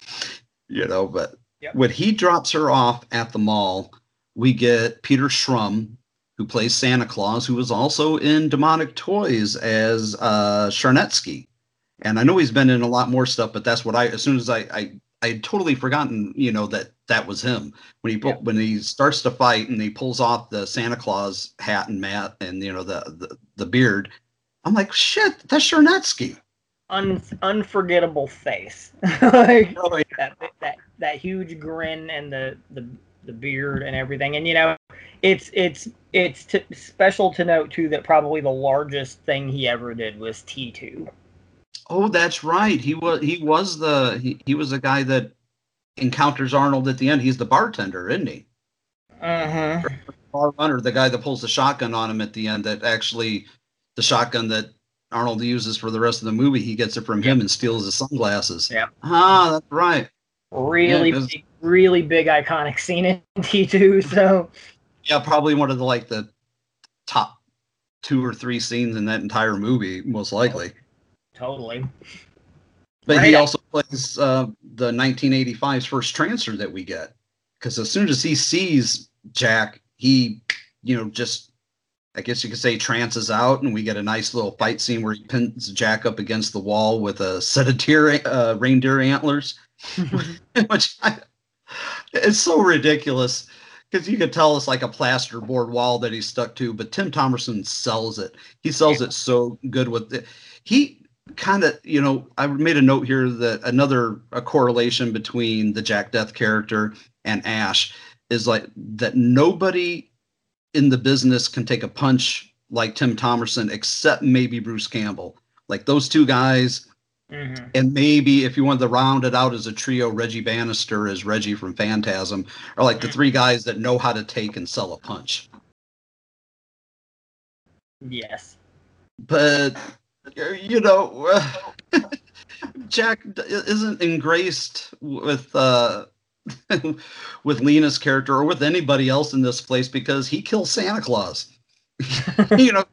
you know? But yep. when he drops her off at the mall, we get Peter Schrum, who plays Santa Claus, who was also in Demonic Toys as uh, Charnetsky. And I know he's been in a lot more stuff, but that's what I, as soon as I, I, I had totally forgotten, you know, that that was him when he yeah. when he starts to fight and he pulls off the Santa Claus hat and mat and you know the the, the beard. I'm like, shit, that's Chernetsky. Un- unforgettable face. like, Oh, yeah. that, that that huge grin and the, the the beard and everything. And you know, it's it's it's t- special to note too that probably the largest thing he ever did was T2. Oh, that's right. He was he was the he, he was the guy that encounters Arnold at the end. He's the bartender, isn't he? Uh-huh. Bar runner, the guy that pulls the shotgun on him at the end. That actually, the shotgun that Arnold uses for the rest of the movie, he gets it from him and steals his sunglasses. Yeah. Ah, that's right. Really Yeah, big, really big iconic scene in T2. So Yeah, probably one of the like the top two or three scenes in that entire movie, most likely. totally. But Right. he also plays uh, the 1985's first trancer that we get, because as soon as he sees Jack, he, you know, just I guess you could say trances out, and we get a nice little fight scene where he pins Jack up against the wall with a set of deer, uh, reindeer antlers, which I, it's so ridiculous because you could tell it's like a plasterboard wall that he's stuck to. But Tim Thomerson sells it. He sells it so good with it. He kind of, you know, I made a note here that another a correlation between the Jack Deth character and Ash is like that nobody in the business can take a punch like Tim Thomerson except maybe Bruce Campbell. Like those two guys, Mhm. and maybe if you wanted to round it out as a trio, Reggie Bannister as Reggie from Phantasm, are like the three guys that know how to take and sell a punch. Yes. But you know, Jack isn't engraced with uh, with Lena's character or with anybody else in this place because he kills Santa Claus. you know,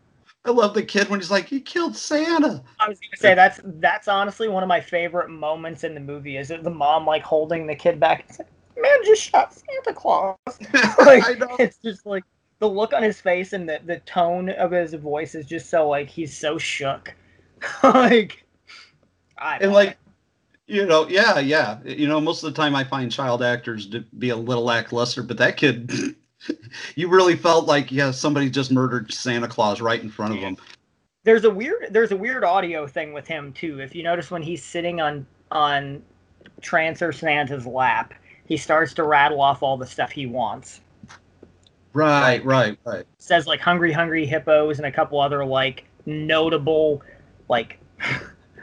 I love the kid when he's like, he killed Santa. I was gonna say that's that's honestly one of my favorite moments in the movie. Is it the mom like holding the kid back? It's like, Man just shot Santa Claus. like I know. it's just like the look on his face and the, the tone of his voice is just so like he's so shook. like I and like you know yeah yeah you know most of the time i find child actors to be a little lackluster but that kid you really felt like yeah somebody just murdered santa claus right in front of him there's a weird there's a weird audio thing with him too. If you notice when he's sitting on on Trancer Santa's lap, he starts to rattle off all the stuff he wants. right right right says like hungry hungry hippos and a couple other like notable like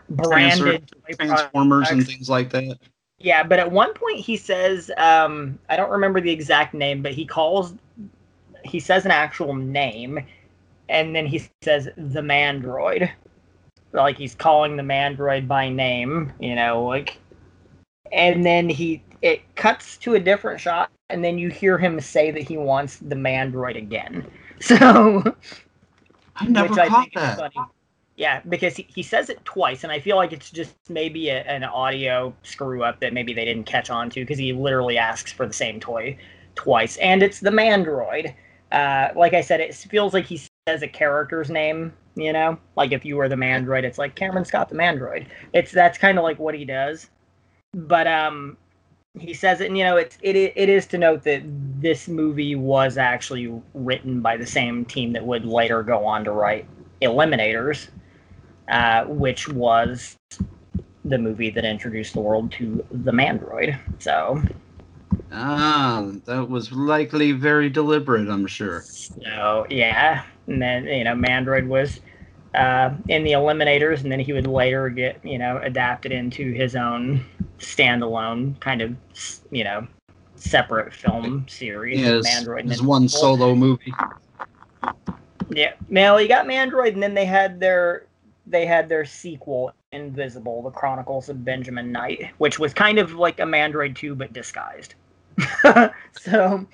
branded transformers and things like that. Yeah but at one point he says um i don't remember the exact name but he calls he says an actual name and then he says the mandroid. Like he's calling the mandroid by name you know like and then he it cuts to a different shot and then you hear him say that he wants the mandroid again. So i never which I caught think is that. funny. Yeah, because he, he says it twice, and I feel like it's just maybe a, an audio screw up that maybe they didn't catch on to because he literally asks for the same toy twice, and it's the Mandroid. Uh, like I said, it feels like he says a character's name. You know, like if you were the Mandroid, it's like Cameron Scott the Mandroid. It's that's kind of like what he does. But um, he says it, and you know, it's it it is to note that this movie was actually written by the same team that would later go on to write Eliminators, uh, which was the movie that introduced the world to the Mandroid. So, ah that was likely very deliberate i'm sure so yeah, and then you know, Mandroid was uh, in the Eliminators, and then he would later get you know adapted into his own standalone kind of you know separate film series. yes Mandroid. and his one solo movie Yeah, now you got Mandroid, and then they had their they had their sequel, Invisible: The Chronicles of Benjamin Knight, which was kind of like a Mandroid two but disguised. so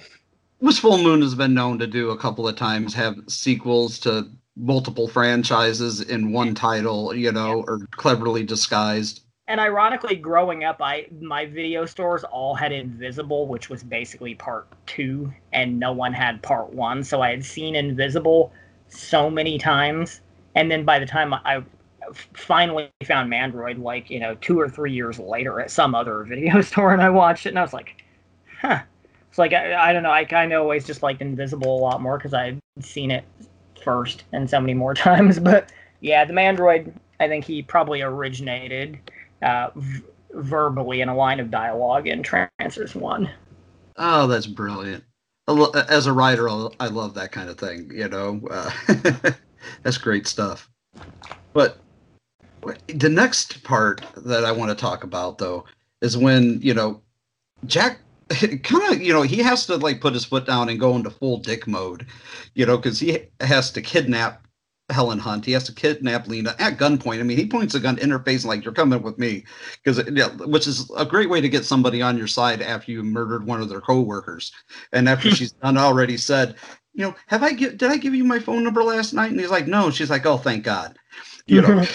which full moon has been known to do a couple of times have sequels to multiple franchises in one title you know or cleverly disguised and ironically, growing up, I my video stores all had Invisible, which was basically part two, and no one had part one. So I had seen Invisible so many times, and then by the time I finally found Mandroid, like you know, two or three years later at some other video store, and I watched it, and I was like, huh. It's like I, I don't know. I kind of always just liked Invisible a lot more because I'd seen it first and so many more times. But Yeah, the Mandroid. I think he probably originated uh, v- verbally in a line of dialogue in Trancers One. Oh, that's brilliant. As a writer, I love that kind of thing. You know, uh, that's great stuff. But the next part that I want to talk about, though, is when you know Jack kind of you know he has to like put his foot down and go into full dick mode, you know, because he has to kidnap Helen Hunt. He has to kidnap Lena at gunpoint. I mean, he points a gun in her face like you're coming with me, because yeah, which is a great way to get somebody on your side after you murdered one of their coworkers, and after she's done already said, you know, have I give, did I give you my phone number last night? And he's like, no. She's like, oh, thank God, you know. Mm-hmm.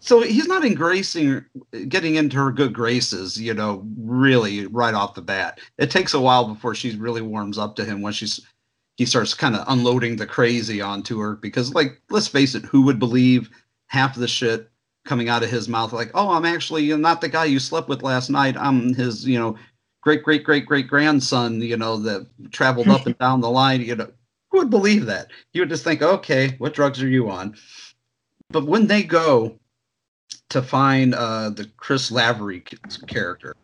so he's not engracing getting into her good graces you know really right off the bat it takes a while before she really warms up to him when she's he starts kind of unloading the crazy onto her because like let's face it who would believe half the shit coming out of his mouth like oh i'm actually not the guy you slept with last night i'm his you know great great great great grandson you know that traveled up and down the line you know who would believe that you would just think okay what drugs are you on but when they go to find uh, the Chris Lavery character,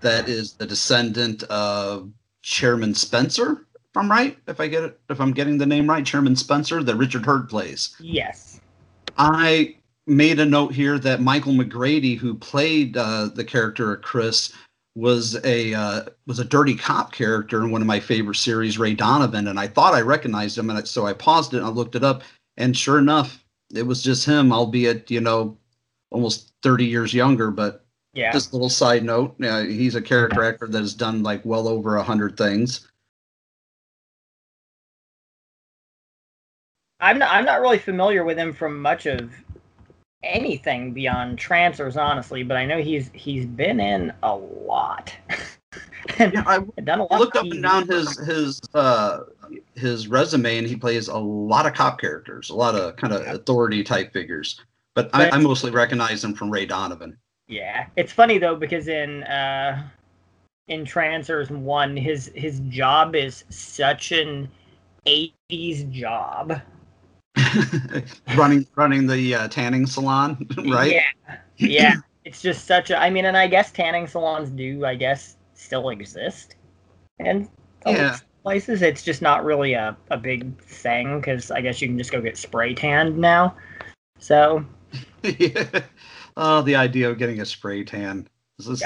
that is the descendant of Chairman Spencer. If I'm right, if I get it, if I'm getting the name right, Chairman Spencer, that Richard Herd plays. Yes. I made a note here that Michael McGrady, who played uh, the character of Chris, was a uh, was a dirty cop character in one of my favorite series, Ray Donovan, and I thought I recognized him, and so I paused it and I looked it up, and sure enough, it was just him, albeit you know almost 30 years younger. But yeah, just a little side note, uh, he's a character actor that has done like well over a hundred things. I'm not. I'm not really familiar with him from much of anything beyond Trancers, honestly. But I know he's he's been in a lot. and yeah, I done a lot looked up and down his his uh his resume, and he plays a lot of cop characters, a lot of kind of authority type figures. But, but I, I, mostly recognize him from Ray Donovan. Yeah, it's funny though because in uh, in Trancers One, his his job is such an '80s job. running running the uh, tanning salon, right? Yeah, yeah. it's just such a. I mean, and I guess tanning salons do, I guess, still exist, and yeah. places it's just not really a, a big thing because I guess you can just go get spray tanned now. So yeah. Oh, the idea of getting a spray tan.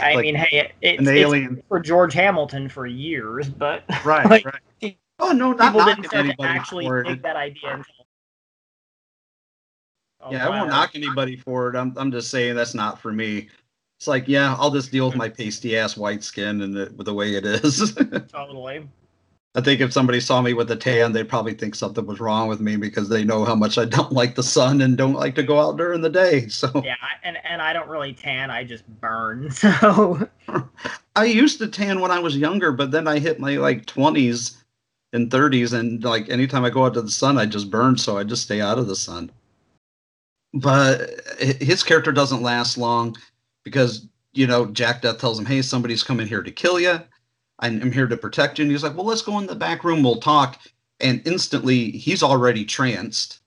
I like mean, hey, it, an alien for George Hamilton for years, but right, like, right. Oh no, not people didn't start to actually take that idea until. Yeah, I won't knock anybody for it. I'm, I'm just saying that's not for me. It's like, yeah, I'll just deal with my pasty ass white skin and the, the way it is. totally. I think if somebody saw me with a tan, they'd probably think something was wrong with me because they know how much I don't like the sun and don't like to go out during the day. So yeah, and and I don't really tan; I just burn. So I used to tan when I was younger, but then I hit my like twenties and thirties, and like anytime I go out to the sun, I just burn. So I just stay out of the sun. But his character doesn't last long because you know Jack Deth tells him, "Hey, somebody's coming here to kill you." I'm here to protect you. And he's like, well, let's go in the back room. We'll talk. And instantly, he's already tranced.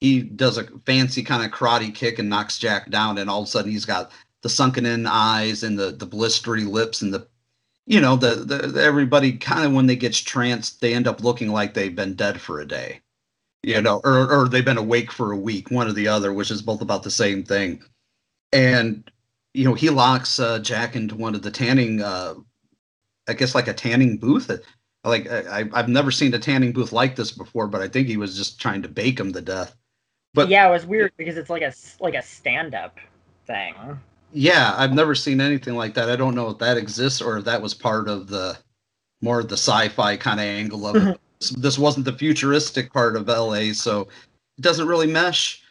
He does a fancy kind of karate kick and knocks Jack down. And all of a sudden, he's got the sunken in eyes and the, the blistery lips and the, you know, the, the, everybody kind of when they get tranced, they end up looking like they've been dead for a day, you know, or, or they've been awake for a week, one or the other, which is both about the same thing. And, you know, he locks uh, Jack into one of the tanning uh, I guess like a tanning booth. Like I, I've never seen a tanning booth like this before, but I think he was just trying to bake him to death. But yeah, it was weird because it's like a like a stand up thing. Yeah, I've never seen anything like that. I don't know if that exists or if that was part of the more of the sci-fi kind of angle of it. This wasn't the futuristic part of LA, so it doesn't really mesh.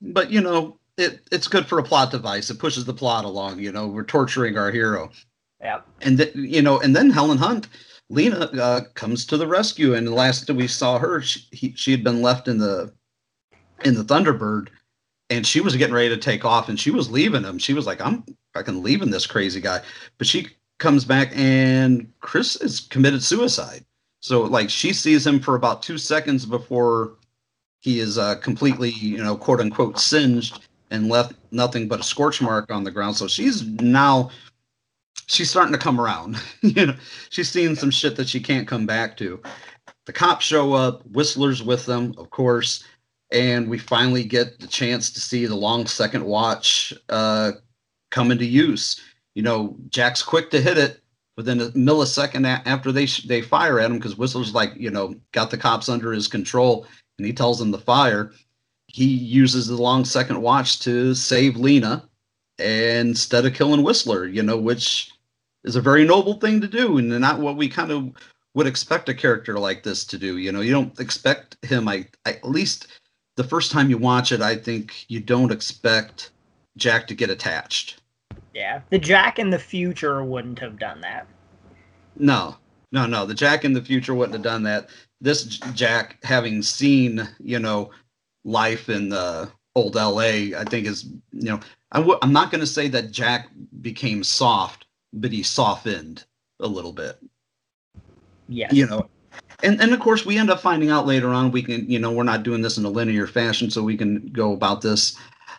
But you know, it it's good for a plot device. It pushes the plot along. You know, we're torturing our hero. Yeah. And th- you know, and then Helen Hunt, Lena uh, comes to the rescue, and the last we saw her, she, he, she had been left in the in the Thunderbird, and she was getting ready to take off, and she was leaving him. She was like, "I'm fucking leaving this crazy guy," but she comes back, and Chris has committed suicide. So like she sees him for about two seconds before he is uh, completely, you know, quote unquote singed and left nothing but a scorch mark on the ground. So she's now she's starting to come around. you know, she's seeing some shit that she can't come back to. The cops show up, Whistler's with them, of course, and we finally get the chance to see the long second watch uh, come into use. You know, Jack's quick to hit it within a millisecond after they they fire at him because Whistler's like, you know, got the cops under his control, and he tells them to fire. He uses the long second watch to save Lena instead of killing Whistler, you know, which is a very noble thing to do and not what we kind of would expect a character like this to do. You know, you don't expect him. I, I at least the first time you watch it, I think you don't expect Jack to get attached. Yeah, the Jack in the future wouldn't have done that. No, no, no. The Jack in the future wouldn't have done that. This Jack, having seen, you know, life in the old LA, I think is, you know, i w- I'm not going to say that Jack became soft, but he softened a little bit. Yeah, You know, and and of course we end up finding out later on. We can, you know, we're not doing this in a linear fashion, so we can go about this.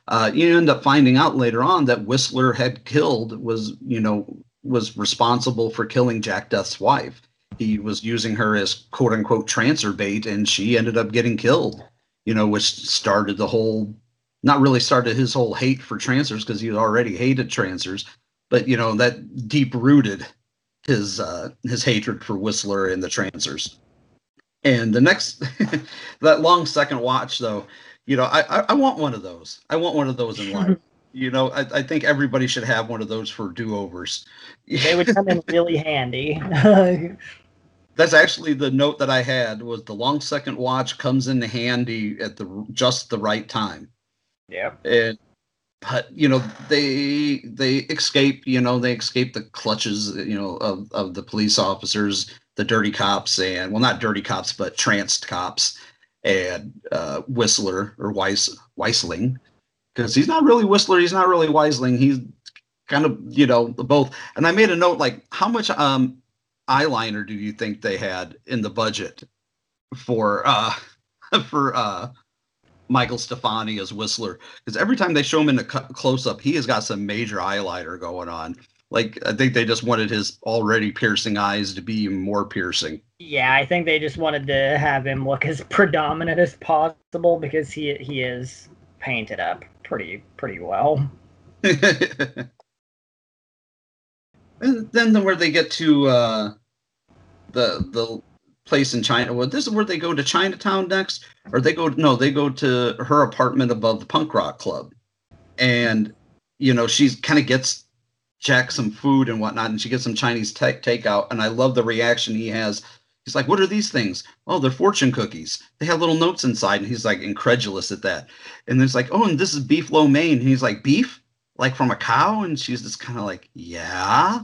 Uh, you end up finding out later on that Whistler had killed was, you know, was responsible for killing Jack Deth's wife. He was using her as quote unquote trancer bait, and she ended up getting killed. You know, which started the whole, not really started his whole hate for trancers because he already hated trancers, but you know that deep rooted his uh, his hatred for Whistler and the trancers. And the next, that long second watch though, you know, I, I I want one of those. I want one of those in life. you know, I, I think everybody should have one of those for do overs. They would come in really handy. That's actually the note that I had was the long second watch comes in handy at the just the right time. Yeah. And but you know they they escape you know they escape the clutches you know of, of the police officers the dirty cops and well not dirty cops but tranced cops and uh, whistler or Weiss, weisling because he's not really whistler he's not really weisling he's kind of you know both and i made a note like how much um eyeliner do you think they had in the budget for uh for uh Michael Stefani as Whistler because every time they show him in a close up, he has got some major eyeliner going on. Like I think they just wanted his already piercing eyes to be more piercing. Yeah, I think they just wanted to have him look as predominant as possible because he he is painted up pretty pretty well. and then where they get to uh, the the place in China. Well, this is where they go to Chinatown next, or they go no, they go to her apartment above the punk rock club, and you know she's kind of gets Jack some food and whatnot, and she gets some Chinese take takeout, and I love the reaction he has. He's like, "What are these things? Oh, they're fortune cookies. They have little notes inside." And he's like incredulous at that. And it's like, "Oh, and this is beef lo mein." And he's like, "Beef? Like from a cow?" And she's just kind of like, "Yeah."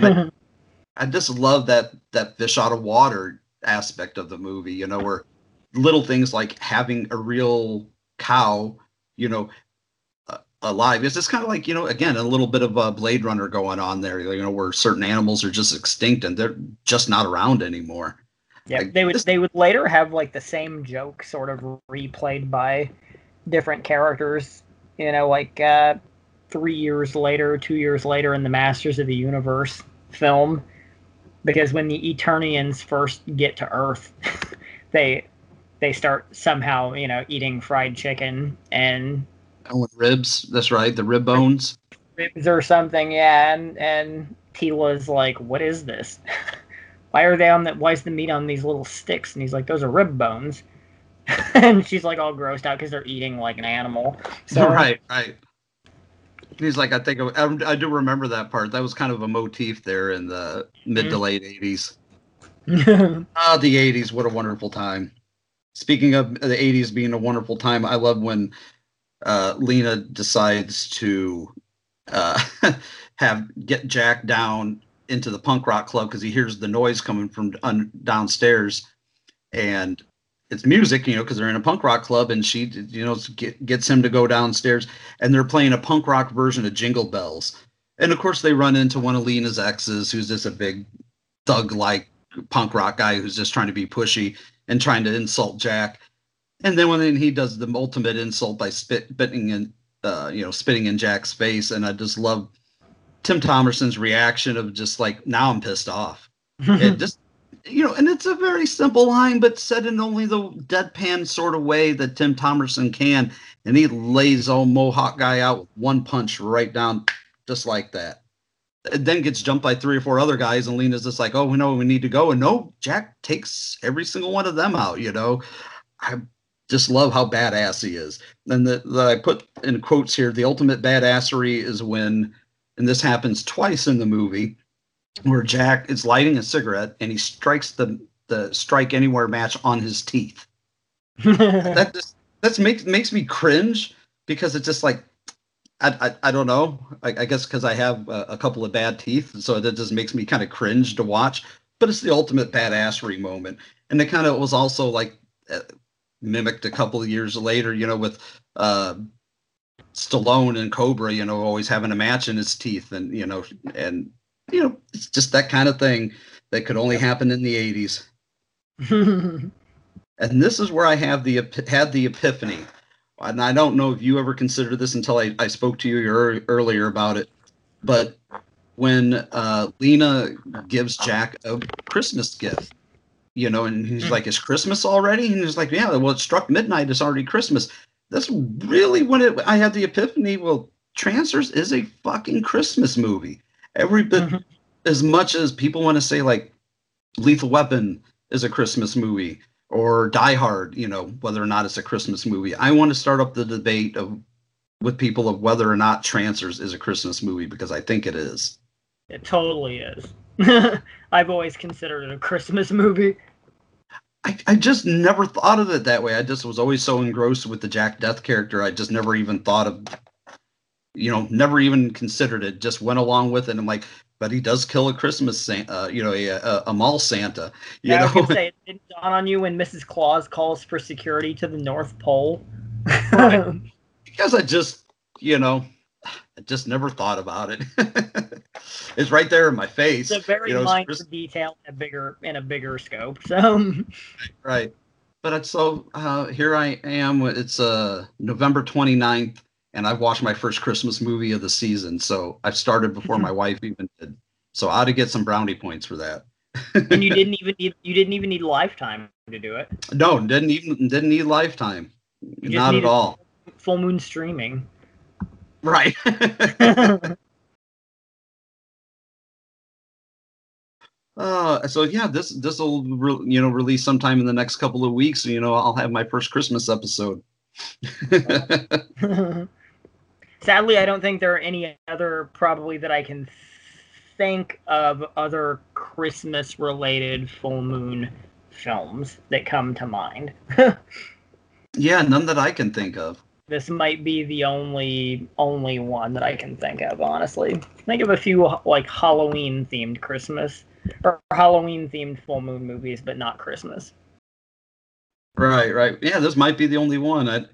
But I just love that that fish out of water aspect of the movie, you know, where little things like having a real cow, you know, alive. It's just kind of like, you know, again, a little bit of a Blade Runner going on there, you know, where certain animals are just extinct and they're just not around anymore. Yeah, Like, they would this- they would later have like the same joke sort of replayed by different characters. You know, like uh, three years later, two years later in the Masters of the Universe film, because when the Eternians first get to Earth, they they start somehow you know eating fried chicken and Oh, with ribs. That's right. The rib bones. ribs or something. Yeah, and and Teela's like, "What is this? why are they on that? Why is the meat on these little sticks?" And he's like, "Those are rib bones." and she's like all grossed out because they're eating like an animal. So right, right. He's like, I think I, I do remember that part. That was kind of a motif there in the mid to Mhm. late 80s. Ah, the 80s, what a wonderful time. Speaking of the 80s being a wonderful time, I love when uh, Lena decides to uh, have get Jack down into the punk rock club because he hears the noise coming from un- downstairs, and it's music, you know, because they're in a punk rock club, and she, you know, get, gets him to go downstairs, and they're playing a punk rock version of Jingle Bells, and of course they run into one of Lena's exes, who's just a big thug-like punk rock guy who's just trying to be pushy and trying to insult Jack. And then when he does the ultimate insult by spit, spitting in, uh, you know, spitting in Jack's face, and I just love Tim Thomerson's reaction of just like, now I'm pissed off. it just, you know, and it's a very simple line, but said in only the deadpan sort of way that Tim Thomerson can, and he lays old Mohawk guy out with one punch right down, just like that. It then gets jumped by three or four other guys, and Lena's just like, "Oh, we know we need to go," and no, Jack takes every single one of them out. You know, I just love how badass he is. And that that I put in quotes here: the ultimate badassery is when, and this happens twice in the movie, where Jack is lighting a cigarette and he strikes the the strike anywhere match on his teeth. that just that's makes makes me cringe because it's just like I, I, I don't know. I, I guess because I have a, a, couple of bad teeth, so that just makes me kind of cringe to watch. But it's the ultimate badassery moment, and it kind of was also like uh, mimicked a couple of years later, you know, with uh, Stallone and Cobra, you know, always having a match in his teeth, and you know, and you know, it's just that kind of thing that could only happen in the '80s. and this is where I have the had the epiphany and I don't know if you ever considered this until I, I spoke to you earlier about it, but when uh, Lena gives Jack a Christmas gift, you know, and he's like, "Is Christmas already?" And he's like, "Yeah, well, it struck midnight. It's already Christmas." That's really when it. I had the epiphany. Well, Trancers is a fucking Christmas movie. Every bit mm-hmm. as much as people want to say like Lethal Weapon is a Christmas movie or Die Hard, you know, whether or not it's a Christmas movie. I want to start up the debate of with people of whether or not Trancers is a Christmas movie because I think it is. It totally is. I've always considered it a Christmas movie. I, I just never thought of it that way. I just was always so engrossed with the Jack Deth character. I just never even thought of, you know, never even considered it. Just went along with it. And I'm like, but he does kill a Christmas, uh, you know, a, a, a, mall Santa. You yeah, know? I was say, it didn't dawn on you when Mrs. Claus calls for security to the North Pole. right. Because I just, you know, I just never thought about it. it's right there in my face. It's a very you know, minor detail in a bigger in a bigger scope. So right. But it's so uh, here I am. It's uh, November 29th and I've watched my first Christmas movie of the season. So I've started before my wife even did. So I ought to get some brownie points for that. and you didn't even need you didn't even need lifetime to do it. No, didn't even didn't need lifetime. Not at all. Full moon streaming. Right. uh so yeah this this will re- you know release sometime in the next couple of weeks you know i'll have my first christmas episode sadly, I don't think there are any other probably that I can think of other Christmas related full moon films that come to mind. yeah, none that I can think of. This might be the only only one that I can think of, honestly. Think of a few like Halloween themed Christmas or Halloween themed full moon movies, but not Christmas. Right, right. Yeah, this might be the only one. I'd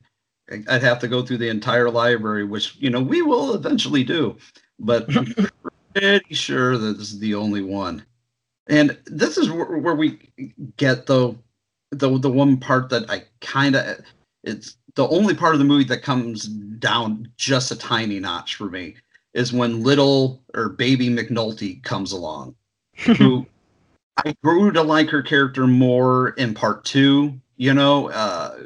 I'd have to go through the entire library, which you know we will eventually do, but I'm pretty sure that this is the only one. And this is where, where we get the the the one part that I kind of it's the only part of the movie that comes down just a tiny notch for me is when little or baby McNulty comes along, who I grew to like her character more in part two, you know,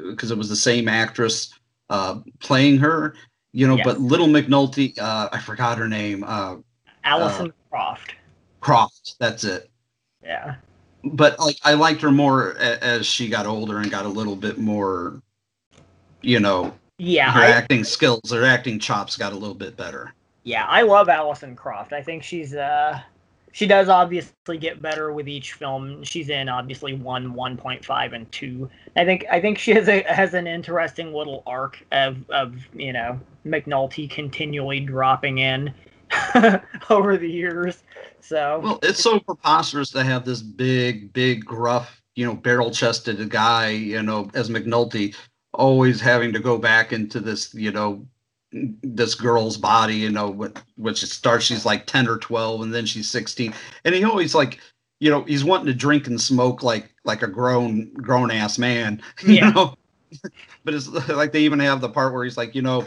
because uh, it was the same actress uh, playing her, you know. Yes. But Little McNulty, uh, I forgot her name. Uh, Alyson uh, Croft. Croft, that's it. Yeah. But like, I liked her more as she got older and got a little bit more, you know. Yeah. Her I, acting skills, her acting chops got a little bit better. Yeah, I love Alyson Croft. I think she's uh she does obviously get better with each film she's in. Obviously, one, one point five, and two. I think I think she has a has an interesting little arc of of you know McNulty continually dropping in over the years. So well, it's so preposterous to have this big, big, gruff, you know, barrel-chested guy, you know, as McNulty, always having to go back into this, you know, this girl's body, you know, which it starts, she's like 10 or 12, and then she's 16. And he always like, you know, he's wanting to drink and smoke like like a grown grown ass man, you yeah. know. but it's like they even have the part where he's like, you know,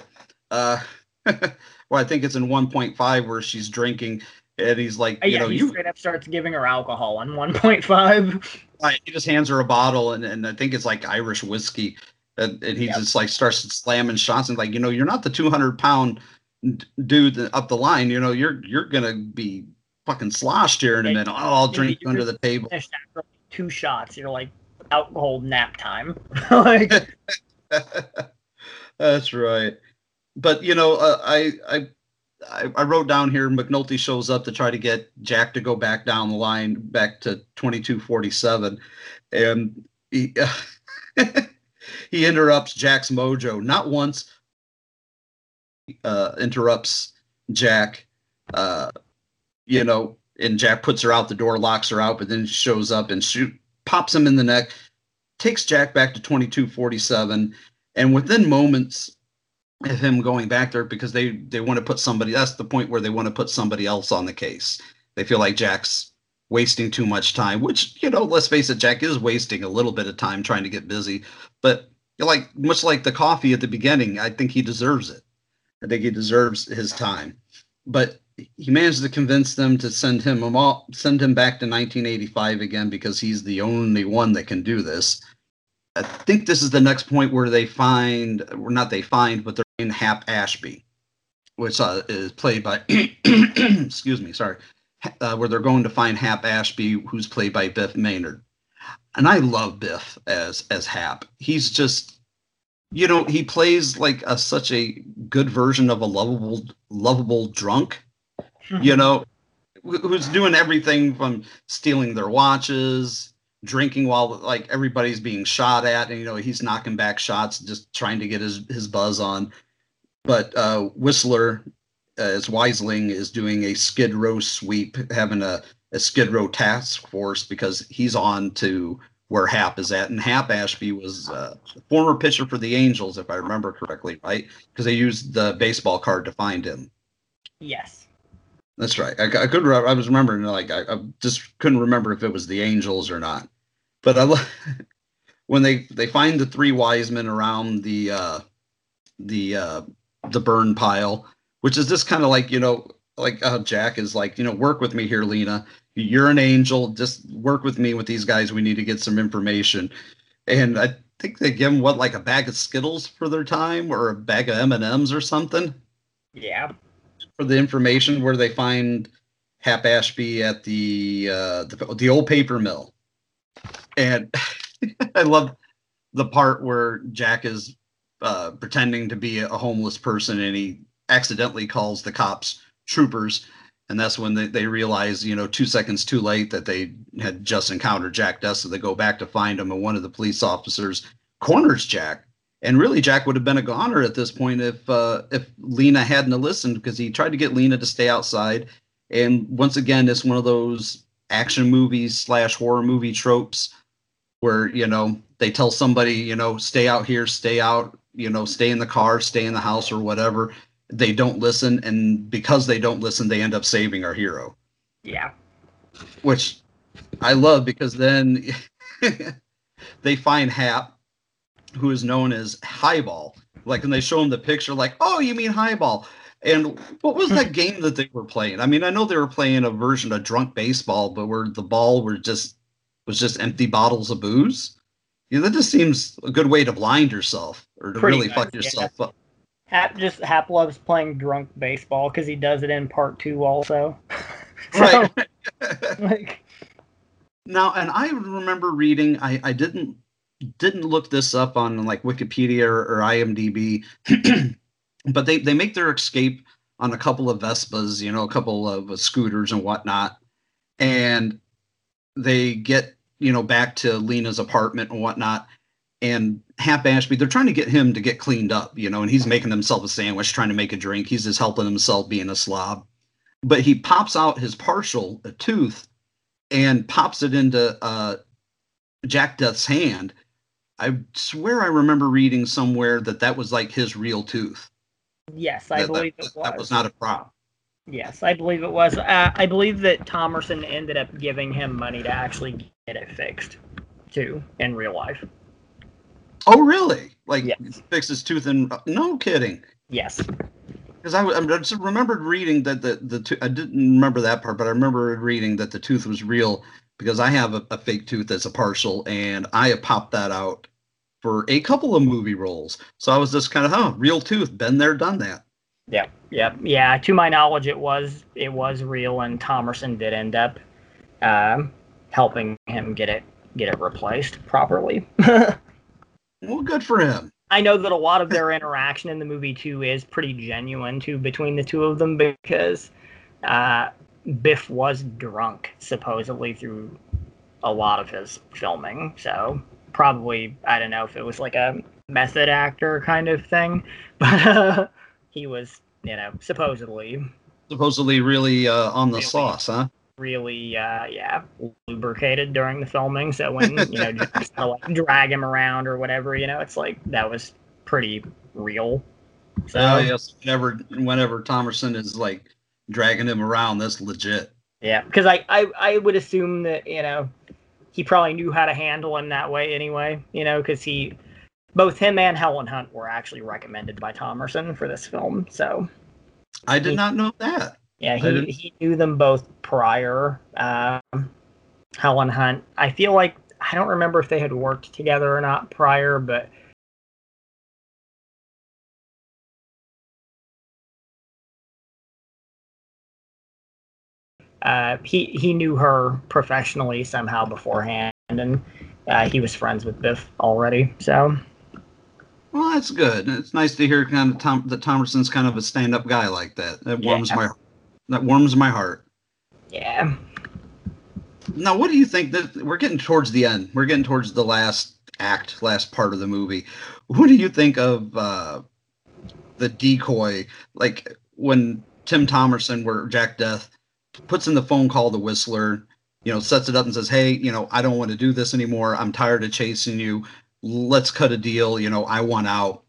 uh, well, I think it's in 1.5 where she's drinking, and he's like, Uh, you yeah, know, he you. straight up starts giving her alcohol on 1.5. Right, He just hands her a bottle, and, and I think it's like Irish whiskey, and, and he Yep. just like starts slamming shots, and like, you know, you're not the 200 pound dude up the line. You know, you're you're gonna be fucking sloshed here in a minute. Oh, I'll drink you under the table. Two shots. You're like alcohol nap time. like That's right. But you know, uh, I, I I I wrote down here McNulty shows up to try to get Jack to go back down the line back to 2247 and he he interrupts Jack's mojo. Not once uh interrupts Jack uh you know and Jack puts her out the door locks her out but then shows up and shoot pops him in the neck takes Jack back to 2247 and within moments of him going back there because they they want to put somebody that's the point where they want to put somebody else on the case. They feel like jack's wasting too much time which you know let's face it jack is wasting a little bit of time trying to get busy. But like much like the coffee at the beginning i think he deserves it. I think he deserves his time. But he managed to convince them to send him send him back to 1985 again because he's the only one that can do this. I think this is the next point where they find, or not they find, but they're in Hap Ashby, which uh, is played by, excuse me, sorry, uh, where they're going to find Hap Ashby, who's played by Biff Manard. And I love Biff as as Hap. He's just, you know, he plays like a, such a good version of a lovable, lovable drunk. You know, who's doing everything from stealing their watches, drinking while like everybody's being shot at and you know he's knocking back shots just trying to get his his buzz on but uh whistler as Weisling is doing a skid row sweep having a, a skid row task force because he's on to where hap is at and hap ashby was uh, a former pitcher for the angels if i remember correctly right because they used the baseball card to find him yes. that's right. I, I could. I was remembering. Like I, I just couldn't remember if it was the Angels or not. But I when they they find the three wise men around the uh, the uh, the burn pile, which is just kind of like you know like uh, Jack is like you know work with me here, Lena. You're an angel. Just work with me with these guys. We need to get some information. And I think they give them what like a bag of Skittles for their time or a bag of M and M's or something Yeah. for the information where they find Hap Ashby at the uh, the, the old paper mill, and I love the part where Jack is uh, pretending to be a homeless person and he accidentally calls the cops troopers, and that's when they, they realize you know two seconds too late that they had just encountered Jack Deth, so they go back to find him, and one of the police officers corners Jack and really, Jack would have been a goner at this point if uh, if Lena hadn't listened because he tried to get Lena to stay outside. And once again, it's one of those action movies slash horror movie tropes where you know they tell somebody you know stay out here, stay out, you know stay in the car, stay in the house or whatever. They don't listen, and because they don't listen, they end up saving our hero, Yeah. which I love because then they find Hap who is known as Highball. Like, and they show him the picture, like, oh, you mean Highball? And what was that game that they were playing? I mean, I know they were playing a version of drunk baseball, but where the ball were just was just empty bottles of booze. Yeah, that just seems a good way to blind yourself or to Pretty really much, fuck yeah. yourself up. Hap just Hap loves playing drunk baseball because he does it in part two also. Right. like, Now, and I remember reading. I I didn't didn't look this up on like Wikipedia or, or IMDb, but they they make their escape on a couple of Vespas, you know, a couple of uh, scooters and whatnot, and they get you know back to Lena's apartment and whatnot. And Hap Ashby, they're trying to get him to get cleaned up, you know, and he's making himself a sandwich, trying to make a drink. He's just helping himself being a slob. But he pops out his partial, a tooth, and pops it into uh, Jack Deth's hand. I swear I remember reading somewhere that that was like his real tooth. yes, I that, believe that, it was. that was not a prop. Yes, I believe it was. Uh, I believe that Thomerson ended up giving him money to actually get it fixed, too, in real life. Oh, really? Like Yes. fix his tooth and no kidding. Yes. Because I, I just remembered reading that the the to- I didn't remember that part, but I remember reading that the tooth was real because I have a, a fake tooth as a partial, and I have popped that out for a couple of movie roles. So I was just kind of, huh, real tooth, been there, done that. Yeah, yeah, Yeah. To my knowledge, it was it was real, and Thomerson did end up um, helping him get it get it replaced properly. Well, good for him. I know that a lot of their interaction in the movie too is pretty genuine too between the two of them because uh, Biff was drunk supposedly through a lot of his filming. So probably I don't know if it was like a method actor kind of thing, but uh, he was you know supposedly Supposedly, really uh, on the Really? sauce, huh? Really uh yeah lubricated during the filming so when you know just to, like drag him around or whatever you know it's like that was pretty real so Oh yes. Whenever whenever Thomerson is like dragging him around, that's legit. yeah because I, I i would assume that you know he probably knew how to handle him that way anyway you know because he both him and helen hunt were actually recommended by thomerson for this film so I did He- not know that. Yeah, he, he knew them both prior. Um, Helen Hunt. I feel like I don't remember if they had worked together or not prior, but uh, he he knew her professionally somehow beforehand, and uh, he was friends with Biff already. So Well, that's good. It's nice to hear kind of Tom that Thomerson's kind of a stand-up guy like that. That warms Yeah. my that warms my heart. yeah, Now, what do you think that we're getting towards the end? We're getting towards the last act, last part of the movie. What do you think of uh, the decoy? Like when Tim Thomerson, where Jack Deth puts in the phone call to Whistler, you know, sets it up and says, "Hey, you know, I don't want to do this anymore. I'm tired of chasing you. Let's cut a deal. You know, I want out."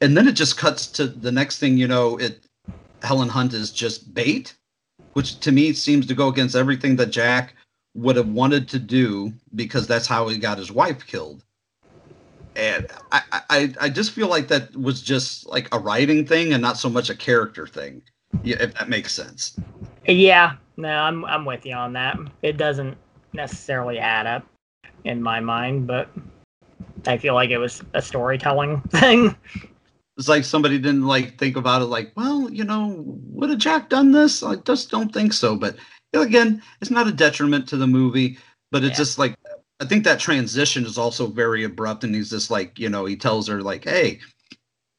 And then it just cuts to the next thing you know, it Helen Hunt is just bait, which to me seems to go against everything that Jack would have wanted to do because that's how he got his wife killed. And I, I, I just feel like that was just like a writing thing and not so much a character thing. If that makes sense. Yeah, no, I'm I'm with you on that. It doesn't necessarily add up in my mind, but I feel like it was a storytelling thing. It's like somebody didn't like think about it like, well, you know, would have Jack done this? I just don't think so. But you know, again, it's not a detriment to the movie, but it's Yeah. just like I think that transition is also very abrupt, and he's just like, you know, he tells her like, hey,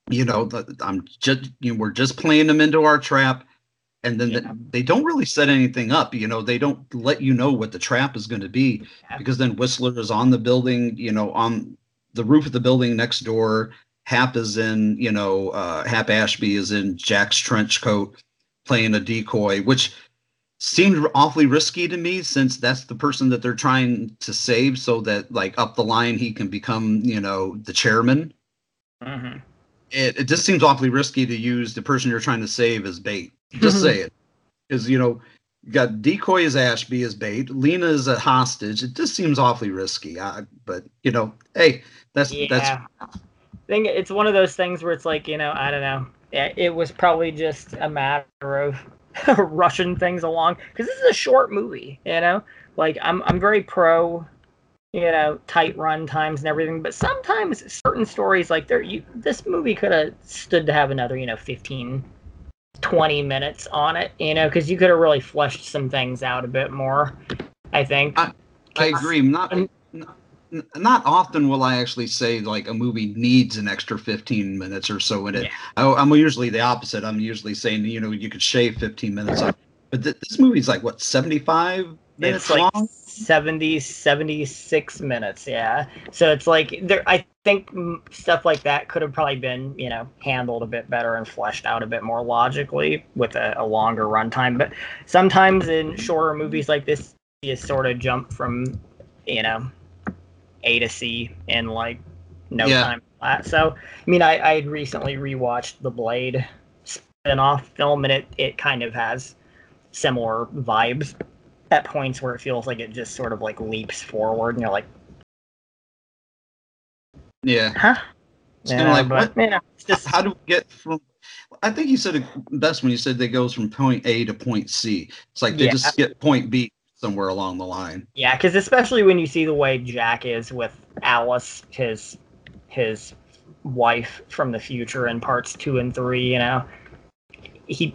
you know, I'm just, you know, we're just playing them into our trap, and then Yeah. the, they don't really set anything up. You know, they don't let you know what the trap is going to be Yeah. because then Whistler is on the building, you know, on the roof of the building next door. Hap is in, you know, uh, Hap Ashby is in Jack's trench coat playing a decoy, which seemed awfully risky to me since that's the person that they're trying to save so that like up the line he can become, you know, the chairman. Mm-hmm. It, it just seems awfully risky to use the person you're trying to save as bait. Just say it. Because, you know, you got decoy as Ashby as bait. Lena is a hostage. It just seems awfully risky. I, but, you know, hey, that's, that's, Yeah. I think it's one of those things where it's like, you know, I don't know. It was probably just a matter of rushing things along because this is a short movie, you know. Like I'm, I'm very pro, you know, tight run times and everything. But sometimes certain stories, like there, you, this movie could have stood to have another, you know, 15, 20 minutes on it, you know, because you could have really fleshed some things out a bit more. I think. I, I agree. Not, Um, n- not often will I actually say like a movie needs an extra 15 minutes or so in it. Yeah. I, I'm usually the opposite. I'm usually saying, you know, you could shave 15 minutes off. But th- this movie's like what 75 minutes it's like long. 70 76 minutes yeah so it's like there i think stuff like that could have probably been you know handled a bit better and fleshed out a bit more logically with a, a longer runtime but sometimes in shorter movies like this you sort of jump from you know a to c in like no Yeah. time flat so i mean i i had recently rewatched the blade spin-off film and it it kind of has similar vibes at points where it feels like it just sort of like leaps forward and you're like Yeah. Huh? It's Yeah, kind of like but, what? it's just How do we get from? I think you said it best when you said they goes from point A to point C. It's like they Yeah. just get point B somewhere along the line. Yeah, because especially when you see the way Jack is with Alice, his his wife from the future in parts two and three, you know, he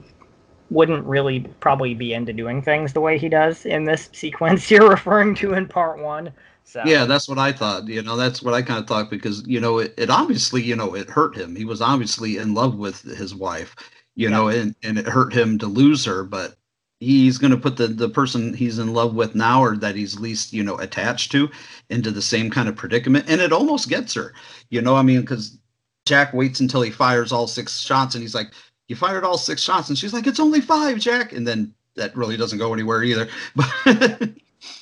wouldn't really probably be into doing things the way he does in this sequence you're referring to in part one. So Yeah, that's what I thought. You know, that's what I kind of thought because you know it, it obviously you know it hurt him. He was obviously in love with his wife, you know, and and it hurt him to lose her. But he's going to put the the person he's in love with now or that he's least you know attached to into the same kind of predicament, and it almost gets her. You know, I mean, because Jack waits until he fires all six shots, and he's like, "You fired all six shots," and she's like, "It's only five, Jack," and then that really doesn't go anywhere either. But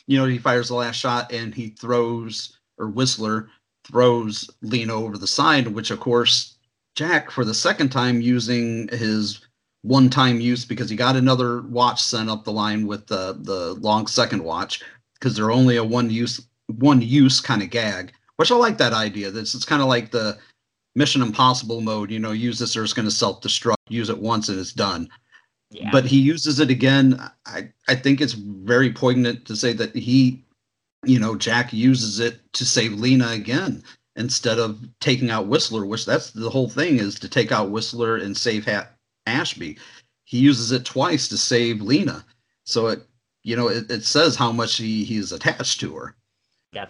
you know, he fires the last shot and he throws or Whistler throws Lena over the side, which of course Jack for the second time using his one time use because he got another watch sent up the line with the the long second watch because they're only a one use one use kind of gag, which I like that idea. This it's kind of like the Mission Impossible mode, you know, use this or it's going to self destruct. Use it once and it's done Yeah. but he uses it again. I, I think it's very poignant to say that he, you know, Jack uses it to save Lena again instead of taking out Whistler, which that's the whole thing is to take out Whistler and save ha- Ashby. He uses it twice to save Lena. So it, you know, it, it says how much he, he's attached to her.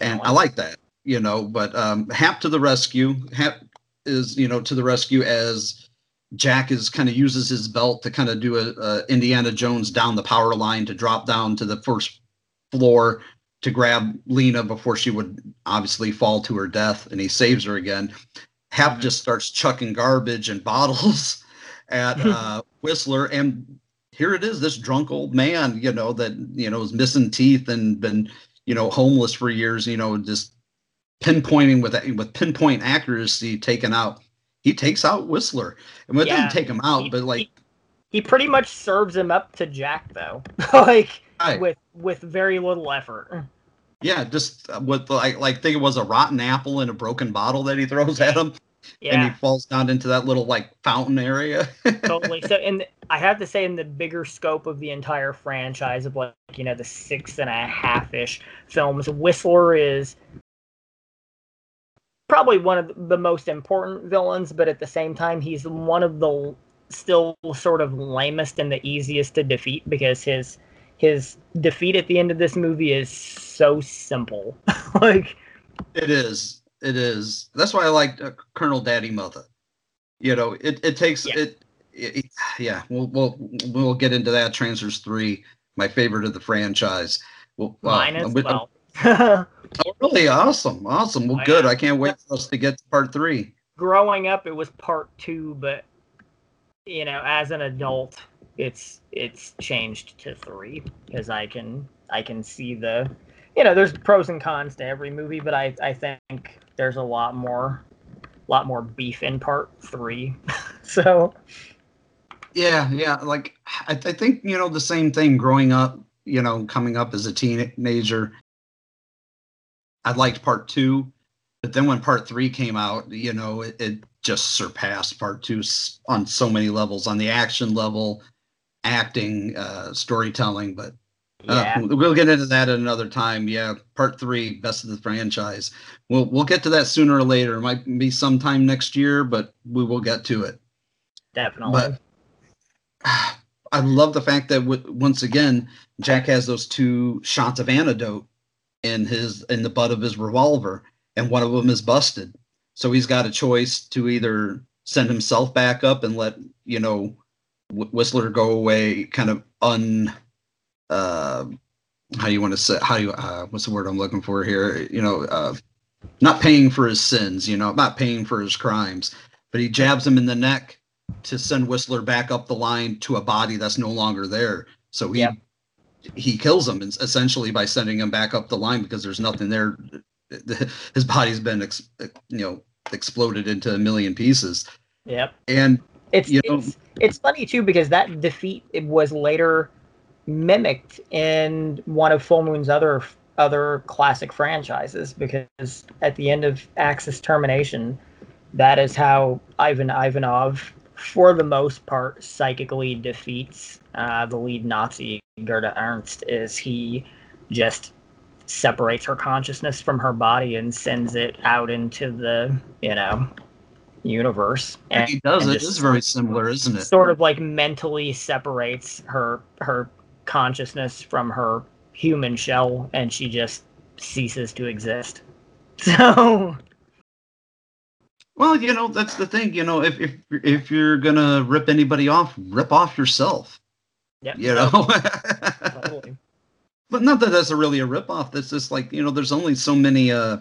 And I like that, you know, but um, Hap to the rescue. Hap is, you know, to the rescue as Jack is kind of uses his belt to kind of do a, a Indiana Jones down the power line to drop down to the first floor to grab Lena before she would obviously fall to her death, and he saves her again. Hap just starts chucking garbage and bottles at uh, Whistler, and here it is, this drunk old man, you know, that you know is missing teeth and been, you know, homeless for years, you know, just pinpointing with with pinpoint accuracy, taken out. He takes out Whistler, and it Yeah, doesn't take him out, but like he pretty much serves him up to Jack though, like Right. with with very little effort. Yeah, just uh, with like like think it was a rotten apple in a broken bottle that he throws at him, and Yeah. he falls down into that little like fountain area. totally. So, and I have to say, in the bigger scope of the entire franchise of like you know the six and a half ish films, Whistler is probably one of the most important villains, but at the same time, he's one of the still sort of lamest and the easiest to defeat because his his defeat at the end of this movie is so simple. like it is, it is. That's why I like uh, Colonel Daddy Mother. You know, it it takes it, it. Yeah, we'll we'll we'll get into that. Trancers three, my favorite of the franchise. Well, uh, as well. Oh, really? Awesome, awesome. Well, Oh, good. yeah. I can't wait for us to get to part three. growing up it was part two but you know as an adult it's it's changed to three because i can i can see the you know there's pros and cons to every movie but i i think there's a lot more lot more beef in part three so Yeah, yeah. Like I, I think you know the same thing. Growing up, you know, coming up as a teenager, I liked part two, but then when part three came out, you know, it, it just surpassed part two on so many levels, on the action level, acting, uh, storytelling. But uh, we'll get into that at another time. Yeah, part three, best of the franchise. We'll we'll get to that sooner or later. It might be sometime next year, but we will get to it. definitely But I love the fact that w- once again Jack has those two shots of antidote in his in the butt of his revolver, and one of them is busted. So he's got a choice to either send himself back up and let you know Whistler go away, kind of un. Uh, how you want to say? How do you? Uh, what's the word I'm looking for here? You know, uh, not paying for his sins. You know, not paying for his crimes. But he jabs him in the neck to send Whistler back up the line to a body that's no longer there. So he he kills him es- essentially by sending him back up the line because there's nothing there. His body's been ex, you know exploded into a million pieces. yep And it's you know, it's, it's funny too because that defeat it was later mimicked in one of Full Moon's other other classic franchises because at the end of Axis Termination, that is how Ivan Ivanov, for the most part, psychically defeats uh, the lead Nazi, Gerda Ernst, is he just separates her consciousness from her body and sends it out into the, you know, universe. And he does. It is very similar, isn't it? Sort of like mentally separates her her consciousness from her human shell, and she just ceases to exist. So. Well, you know that's the thing. You know, if if if you're gonna rip anybody off, rip off yourself. Yeah. You know. totally. But not that that's a really a rip off. That's just like you know, there's only so many uh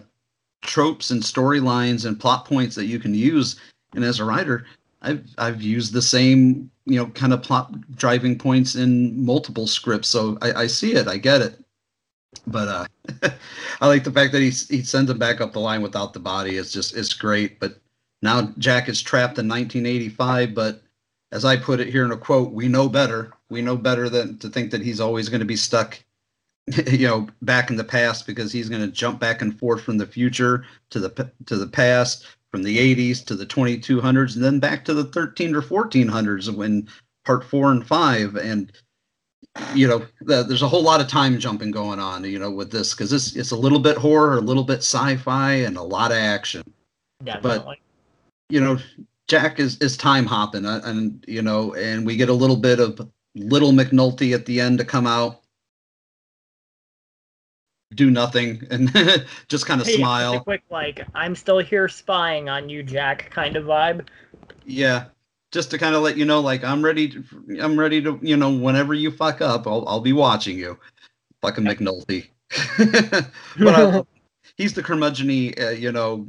tropes and storylines and plot points that you can use. And as a writer, I've I've used the same you know kind of plot driving points in multiple scripts, so I, I see it, I get it. But uh, I like the fact that he he sends him back up the line without the body. It's just it's great. But now Jack is trapped in 1985. But as I put it here in a quote, we know better. We know better than to think that he's always going to be stuck you know back in the past because he's going to jump back and forth from the future to the to the past from the 80s to the 2200s and then back to the 13 or 1400s when part 4 and 5 and you know the, there's a whole lot of time jumping going on you know with this because this it's a little bit horror a little bit sci-fi and a lot of action Definitely. but you know jack is is time hopping uh, and you know and we get a little bit of little mcnulty at the end to come out do nothing and just kind of yeah, smile. quick like I'm still here spying on you, Jack, kind of vibe. Yeah, just to kind of let you know, like I'm ready. To, I'm ready to, you know, whenever you fuck up, I'll I'll be watching you, fucking McNulty. but I, he's the curmudgeon uh, you know,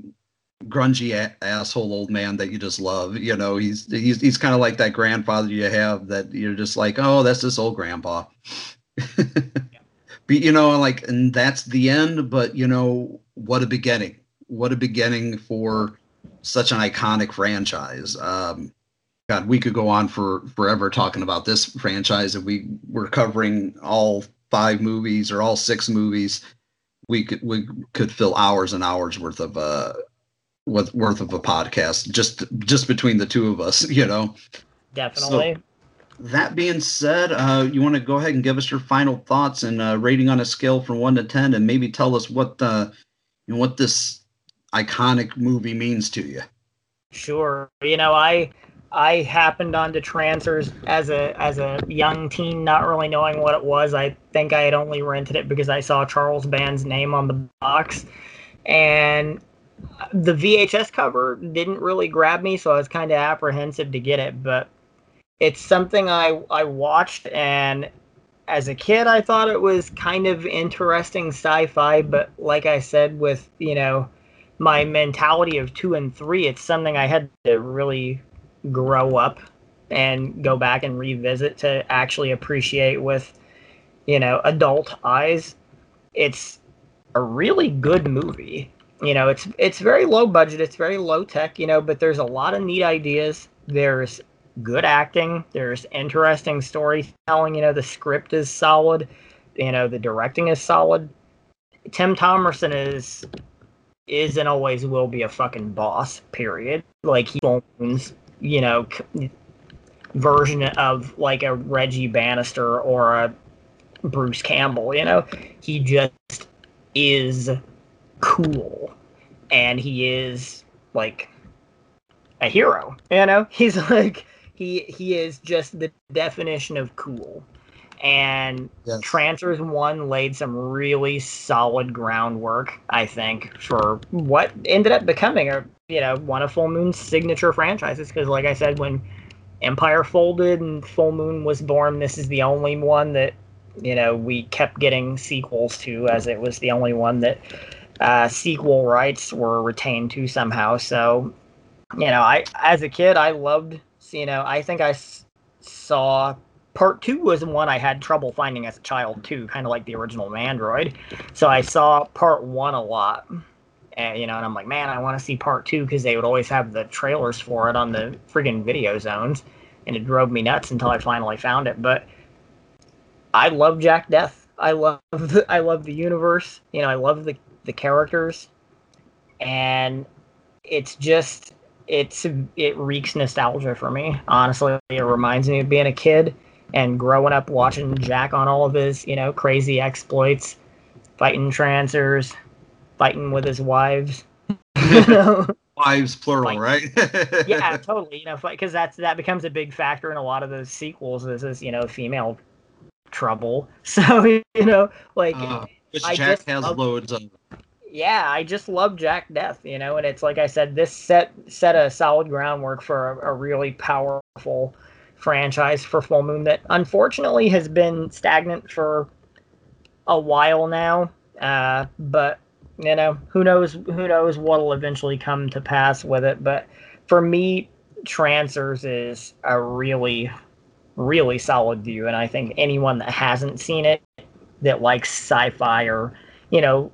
grungy a- asshole old man that you just love. You know, he's he's he's kind of like that grandfather you have that you're just like, oh, that's this old grandpa but you know like and that's the end but you know what a beginning. What a beginning for such an iconic franchise. Um god we could go on for forever talking about this franchise if we were covering all five movies or all six movies. We could we could fill hours and hours worth of uh worth, worth of a podcast just just between the two of us you know? Definitely. so, that being said, uh, you want to go ahead and give us your final thoughts and uh, rating on a scale from one to ten, and maybe tell us what uh, you know, what this iconic movie means to you. Sure. You know, I I happened onto Trancers as a as a young teen, not really knowing what it was. I think I had only rented it because I saw Charles Band's name on the box, and the VHS cover didn't really grab me, so I was kind of apprehensive to get it. But it's something I I watched and as a kid I thought it was kind of interesting sci-fi, but like I said with, you know, my mentality of 2 and 3, it's something I had to really grow up and go back and revisit to actually appreciate with, you know, adult eyes. It's a really good movie. You know, it's it's very low budget, it's very low tech, you know, but there's a lot of neat ideas. There's good acting. There's interesting storytelling. You know, the script is solid. You know, the directing is solid. Tim Thomerson is is and always will be a fucking boss. Period. Like he owns, you know, version of like a Reggie Bannister or a Bruce Campbell. You know, he just is cool, and he is like a hero. You know, he's like he he is just the definition of cool. And yes. Trancers One laid some really solid groundwork, I think, for what ended up becoming a you know one of Full Moon's signature franchises. Because, like I said, when Empire folded and Full Moon was born, this is the only one that you know we kept getting sequels to, as it was the only one that uh, sequel rights were retained to somehow. So, you know, I as a kid I loved you know, I think I s- saw part two was one I had trouble finding as a child too, kind of like the original Mandroid. So I saw part one a lot, and you know, and I'm like, man, I want to see part two because they would always have the trailers for it on the friggin' video zones, and it drove me nuts until I finally found it. But I love Jack Deth. I love the, I love the universe. You know, I love the the characters, and it's just it's it reeks nostalgia for me. Honestly, it reminds me of being a kid and growing up watching Jack on all of his you know crazy exploits, fighting trancers, fighting with his wives. you know? Wives plural, right? yeah, totally. You know, because that's that becomes a big factor in a lot of those sequels. This is you know female trouble. So you know, like Uh, I Jack just has loads of. Yeah, I just love Jack Deth. You know, and it's like I said, this set set a solid groundwork for a, a really powerful franchise for Full Moon that unfortunately has been stagnant for a while now. Uh, but you know, who knows? Who knows what'll eventually come to pass with it? But for me, Trancers is a really, really solid view, and I think anyone that hasn't seen it, that likes sci-fi or you know,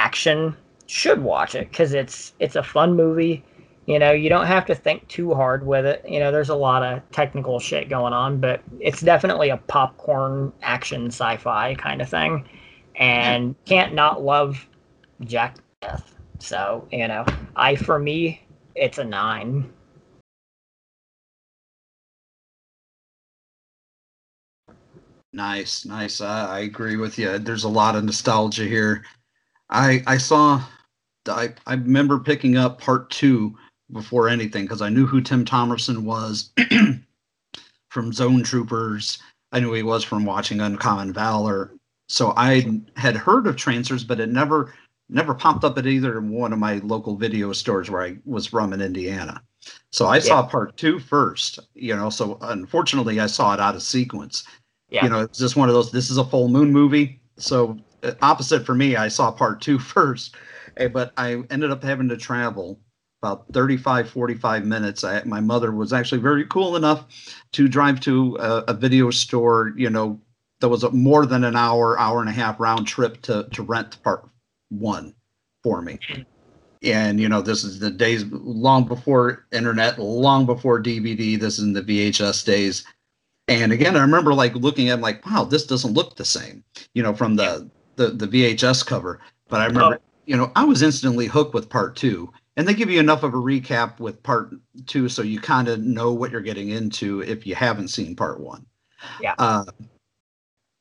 action, should watch it because it's it's a fun movie. You know, you don't have to think too hard with it. You know, there's a lot of technical shit going on, but it's definitely a popcorn action sci-fi kind of thing. And can't not love Jack Deth. So, you know, I for me, it's a nine. Nice, nice. I, I agree with you. There's a lot of nostalgia here. I I saw, I I remember picking up part two before anything because I knew who Tim Thomerson was from Zone Troopers. I knew he was from watching Uncommon Valor. So I had heard of Trancers, but it never never popped up at either one of my local video stores where I was from in Indiana. So I saw part two first, you know. So unfortunately, I saw it out of sequence. Yeah. You know, it's just one of those. This is a full moon movie, so opposite for me. I saw part two first, eh, but I ended up having to travel about 35, 45 minutes. I, my mother was actually very cool enough to drive to a, a video store. You know, that was a more than an hour, hour and a half round trip to to rent part one for me. And you know, this is the days long before internet, long before DVD. This is in the VHS days. And again, I remember like looking at like, wow, this doesn't look the same, you know, from the the, the VHS cover. But I remember, you know, I was instantly hooked with part two. And they give you enough of a recap with part two so you kind of know what you're getting into if you haven't seen part one. Yeah. Uh,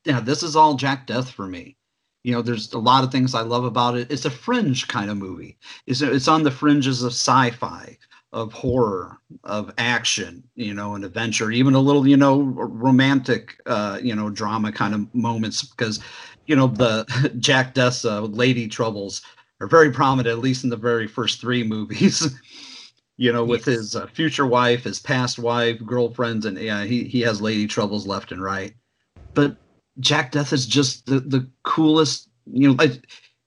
yeah, this is all Jack Deth for me. You know, there's a lot of things I love about it. It's a fringe kind of movie. It's it's on the fringes of sci-fi, of horror, of action, you know, and adventure, even a little, you know, romantic, uh, you know, drama kind of moments because, you know, the Jack Deth's uh, lady troubles are very prominent, at least in the very first three movies. you know, with his uh, future wife, his past wife, girlfriends, and yeah, he he has lady troubles left and right. But Jack Deth is just the the coolest. You know, I,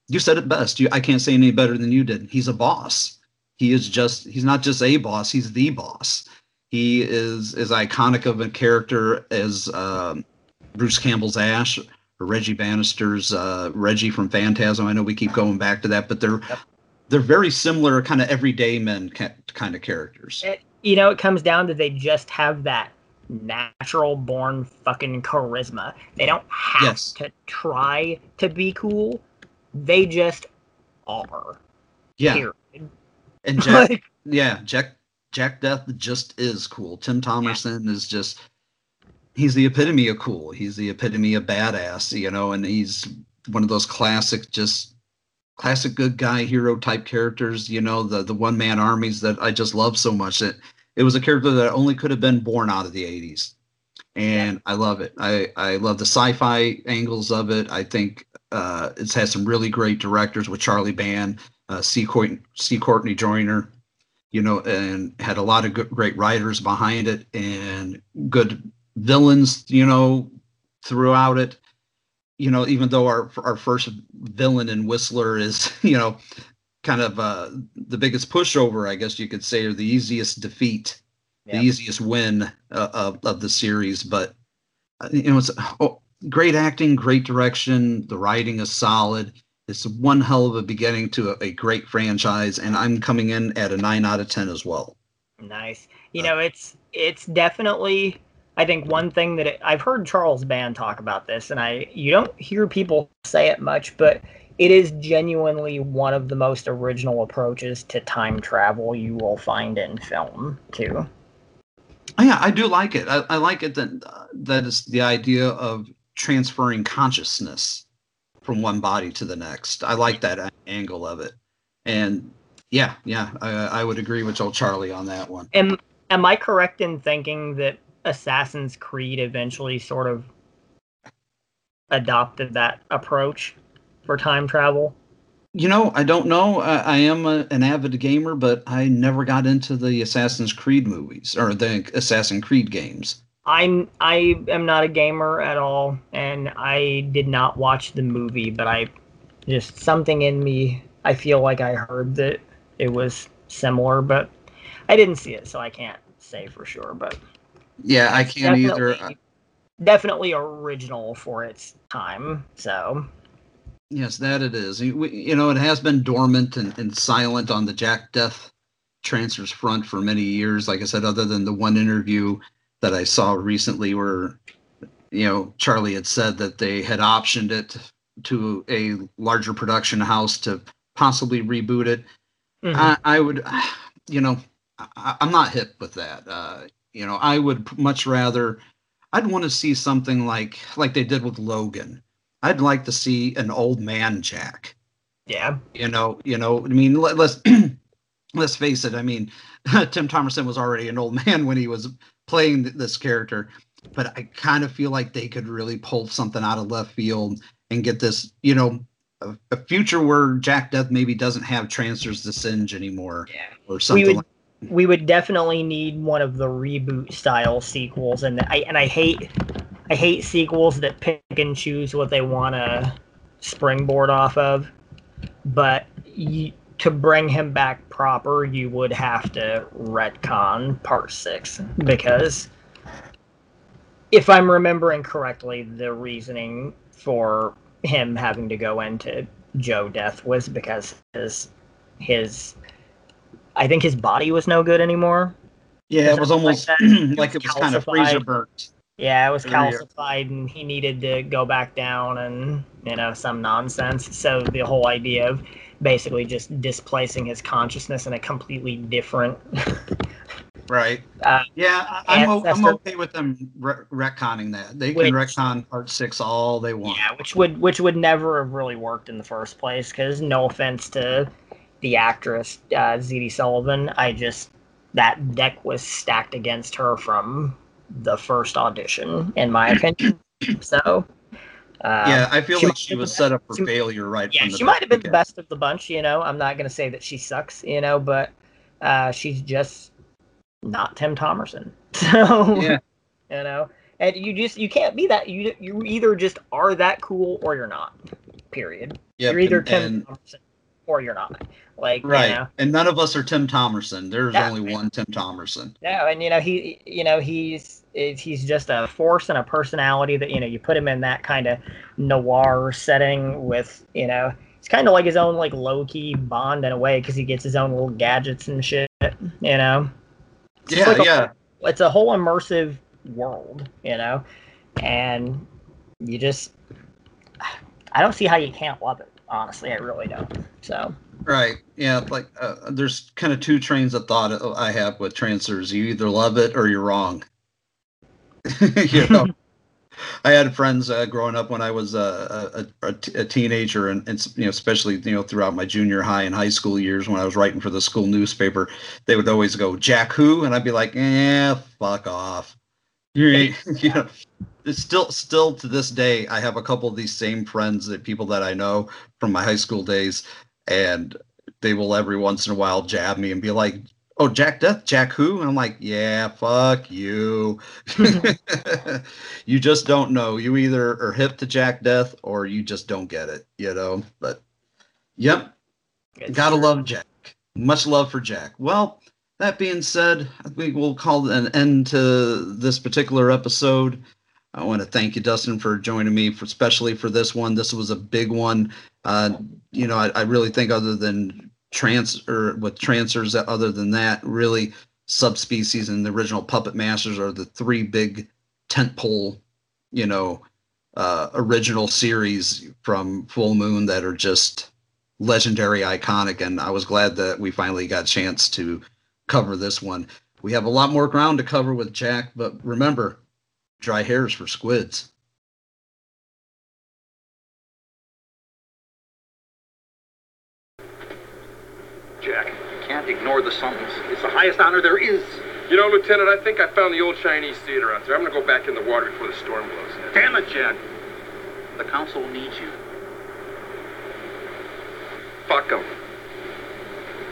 you said it best. You, I can't say any better than you did. He's a boss. He is just. He's not just a boss. He's the boss. He is as iconic of a character as um, Bruce Campbell's Ash Reggie Bannister's uh, Reggie from Phantasm. I know we keep going back to that, but they're they're very similar, kind of everyday men ca- kind of characters. It, you know, it comes down to they just have that natural born fucking charisma. They don't have Yes. to try to be cool. They just are. Yeah. Period. And Jack, Like- yeah, Jack Jack Deth just is cool. Tim Thomerson is just he's the epitome of cool. He's the epitome of badass, you know, and he's one of those classic just classic good guy hero type characters, you know, the the one man armies that I just love so much. It it was a character that only could have been born out of the 80s. And I love it. I, I love the sci-fi angles of it. I think uh, it's had some really great directors with Charlie Band, uh, C. Courtney, C. Courtney Joyner, you know, and had a lot of good, great writers behind it and good villains, you know, throughout it. You know, even though our our first villain in Whistler is, you know, kind of uh, the biggest pushover, I guess you could say, or the easiest defeat, Yeah. the easiest win uh, of of the series. But uh, you know, it's oh, great acting, great direction. The writing is solid. It's one hell of a beginning to a, a great franchise, and I'm coming in at a nine out of ten as well. Nice. You know, it's it's definitely I think one thing that it, I've heard Charles Band talk about this, and I you don't hear people say it much, but it is genuinely one of the most original approaches to time travel you will find in film too. Oh, yeah, I do like it. I, I like it that uh, that is the idea of transferring consciousness from one body to the next. I like that angle of it, and yeah, yeah, I, I would agree with Joe Charlie on that one. Am am I correct in thinking that Assassin's Creed eventually sort of adopted that approach for time travel? You know, I don't know. I, I am a, an avid gamer, but I never got into the Assassin's Creed movies or the Assassin's Creed games. I'm I am not a gamer at all, and I did not watch the movie, but I just something in me. I feel like I heard that it was similar, but I didn't see it, so I can't say for sure. But Yeah, I can't either. definitely, definitely original for its time. So Yes, that it is. You, we- you know, it has been dormant and, and silent on the Jack Deth trancers front for many years. Like I said, other than the one interview that I saw recently where, you know, Charlie had said that they had optioned it to a larger production house to possibly reboot it. Mhm. I, I would, you know, I, I'm not hip with that. Uh, you know, I would much rather, I'd want to see something like like they did with Logan. I'd like to see an old man Jack. yeah, You know, you know. I mean, let, let's let's face it. I mean, Tim Thomerson was already an old man when he was playing th- this character, but I kind of feel like they could really pull something out of left field and get this, you know, a, a future where Jack Deth maybe doesn't have trancers to Singe anymore, Yeah. or something. would like we would definitely need one of the reboot style sequels, and I and I hate I hate sequels that pick and choose what they want to springboard off of. But you, to bring him back proper, you would have to retcon Part Six because if I'm remembering correctly, the reasoning for him having to go into Jo Deth was because his his I think his body was no good anymore. Yeah, it was almost that. like it was kind of freezer burnt. Yeah, it was There you go. calcified, and he needed to go back down, and you know some nonsense. So the whole idea of basically just displacing his consciousness in a completely different. Right. Uh, Yeah, I'm, o- I'm okay with them re- retconning that. They can Which- retcon part six all they want. Yeah, which would which would never have really worked in the first place. Because no offense to the actress uh, Zette Sullivan, I just that deck was stacked against her from the first audition, in my opinion. So. Uh, yeah, I feel she like she was been- set up for she- failure right yeah, from the she might have been the best of the bunch. You know, I'm not gonna say that she sucks. You know, but uh, she's just not Tim Thomerson. So Yeah. you know, and you just you can't be that. You you either just are that cool or you're not. Period. Yep, you're either and- Tim and- Thomerson or you're not. Like Right. You know, And none of us are Tim Thomerson. There's only one Tim Thomerson. yeah, and you know he you know he's is- he's just a force and a personality that you know you put him in that kind of noir setting with you know it's kind of like his own like low key Bond in a way because he gets his own little gadgets and shit. You know. It's Yeah, like a- yeah. it's a whole immersive world, you know, and you just I don't see how you can't love it. Honestly, I really don't. So Right. Yeah. Like, uh, there's kind of two trains of thought I have with trancers. You either love it or you're wrong. you know, I had friends uh, growing up when I was uh, a, a, a teenager, and, and you know, especially you know throughout my junior high and high school years when I was writing for the school newspaper, they would always go Jack who, and I'd be like, eh, fuck off. You know, it's still still to this day, I have a couple of these same friends that people that I know from my high school days, and they will every once in a while jab me and be like, "Oh, Jack Deth, Jack who?" And I'm like, "Yeah, fuck you. you just don't know. You either are hip to Jack Deth or you just don't get it, you know." But yep, gotta love Jack. Much love for Jack. Well, that being said, I think we'll call an end to this particular episode. I want to thank you, Dustin, for joining me, for especially for this one. This was a big one. Uh, you know, I, I really think other than trans or with Trancers, other than that, really subspecies and the original puppet masters are the three big tentpole, you know, uh, original series from Full Moon that are just legendary, iconic. And I was glad that we finally got a chance to cover this one. We have a lot more ground to cover with Jack, but remember, dry hairs for squids. Jack, you can't ignore the summons. It's the highest honor there is. You know, Lieutenant, I think I found the old Chinese theater out there. I'm gonna go back in the water before the storm blows in. Damn it, Jack. The council needs you. Fuck them.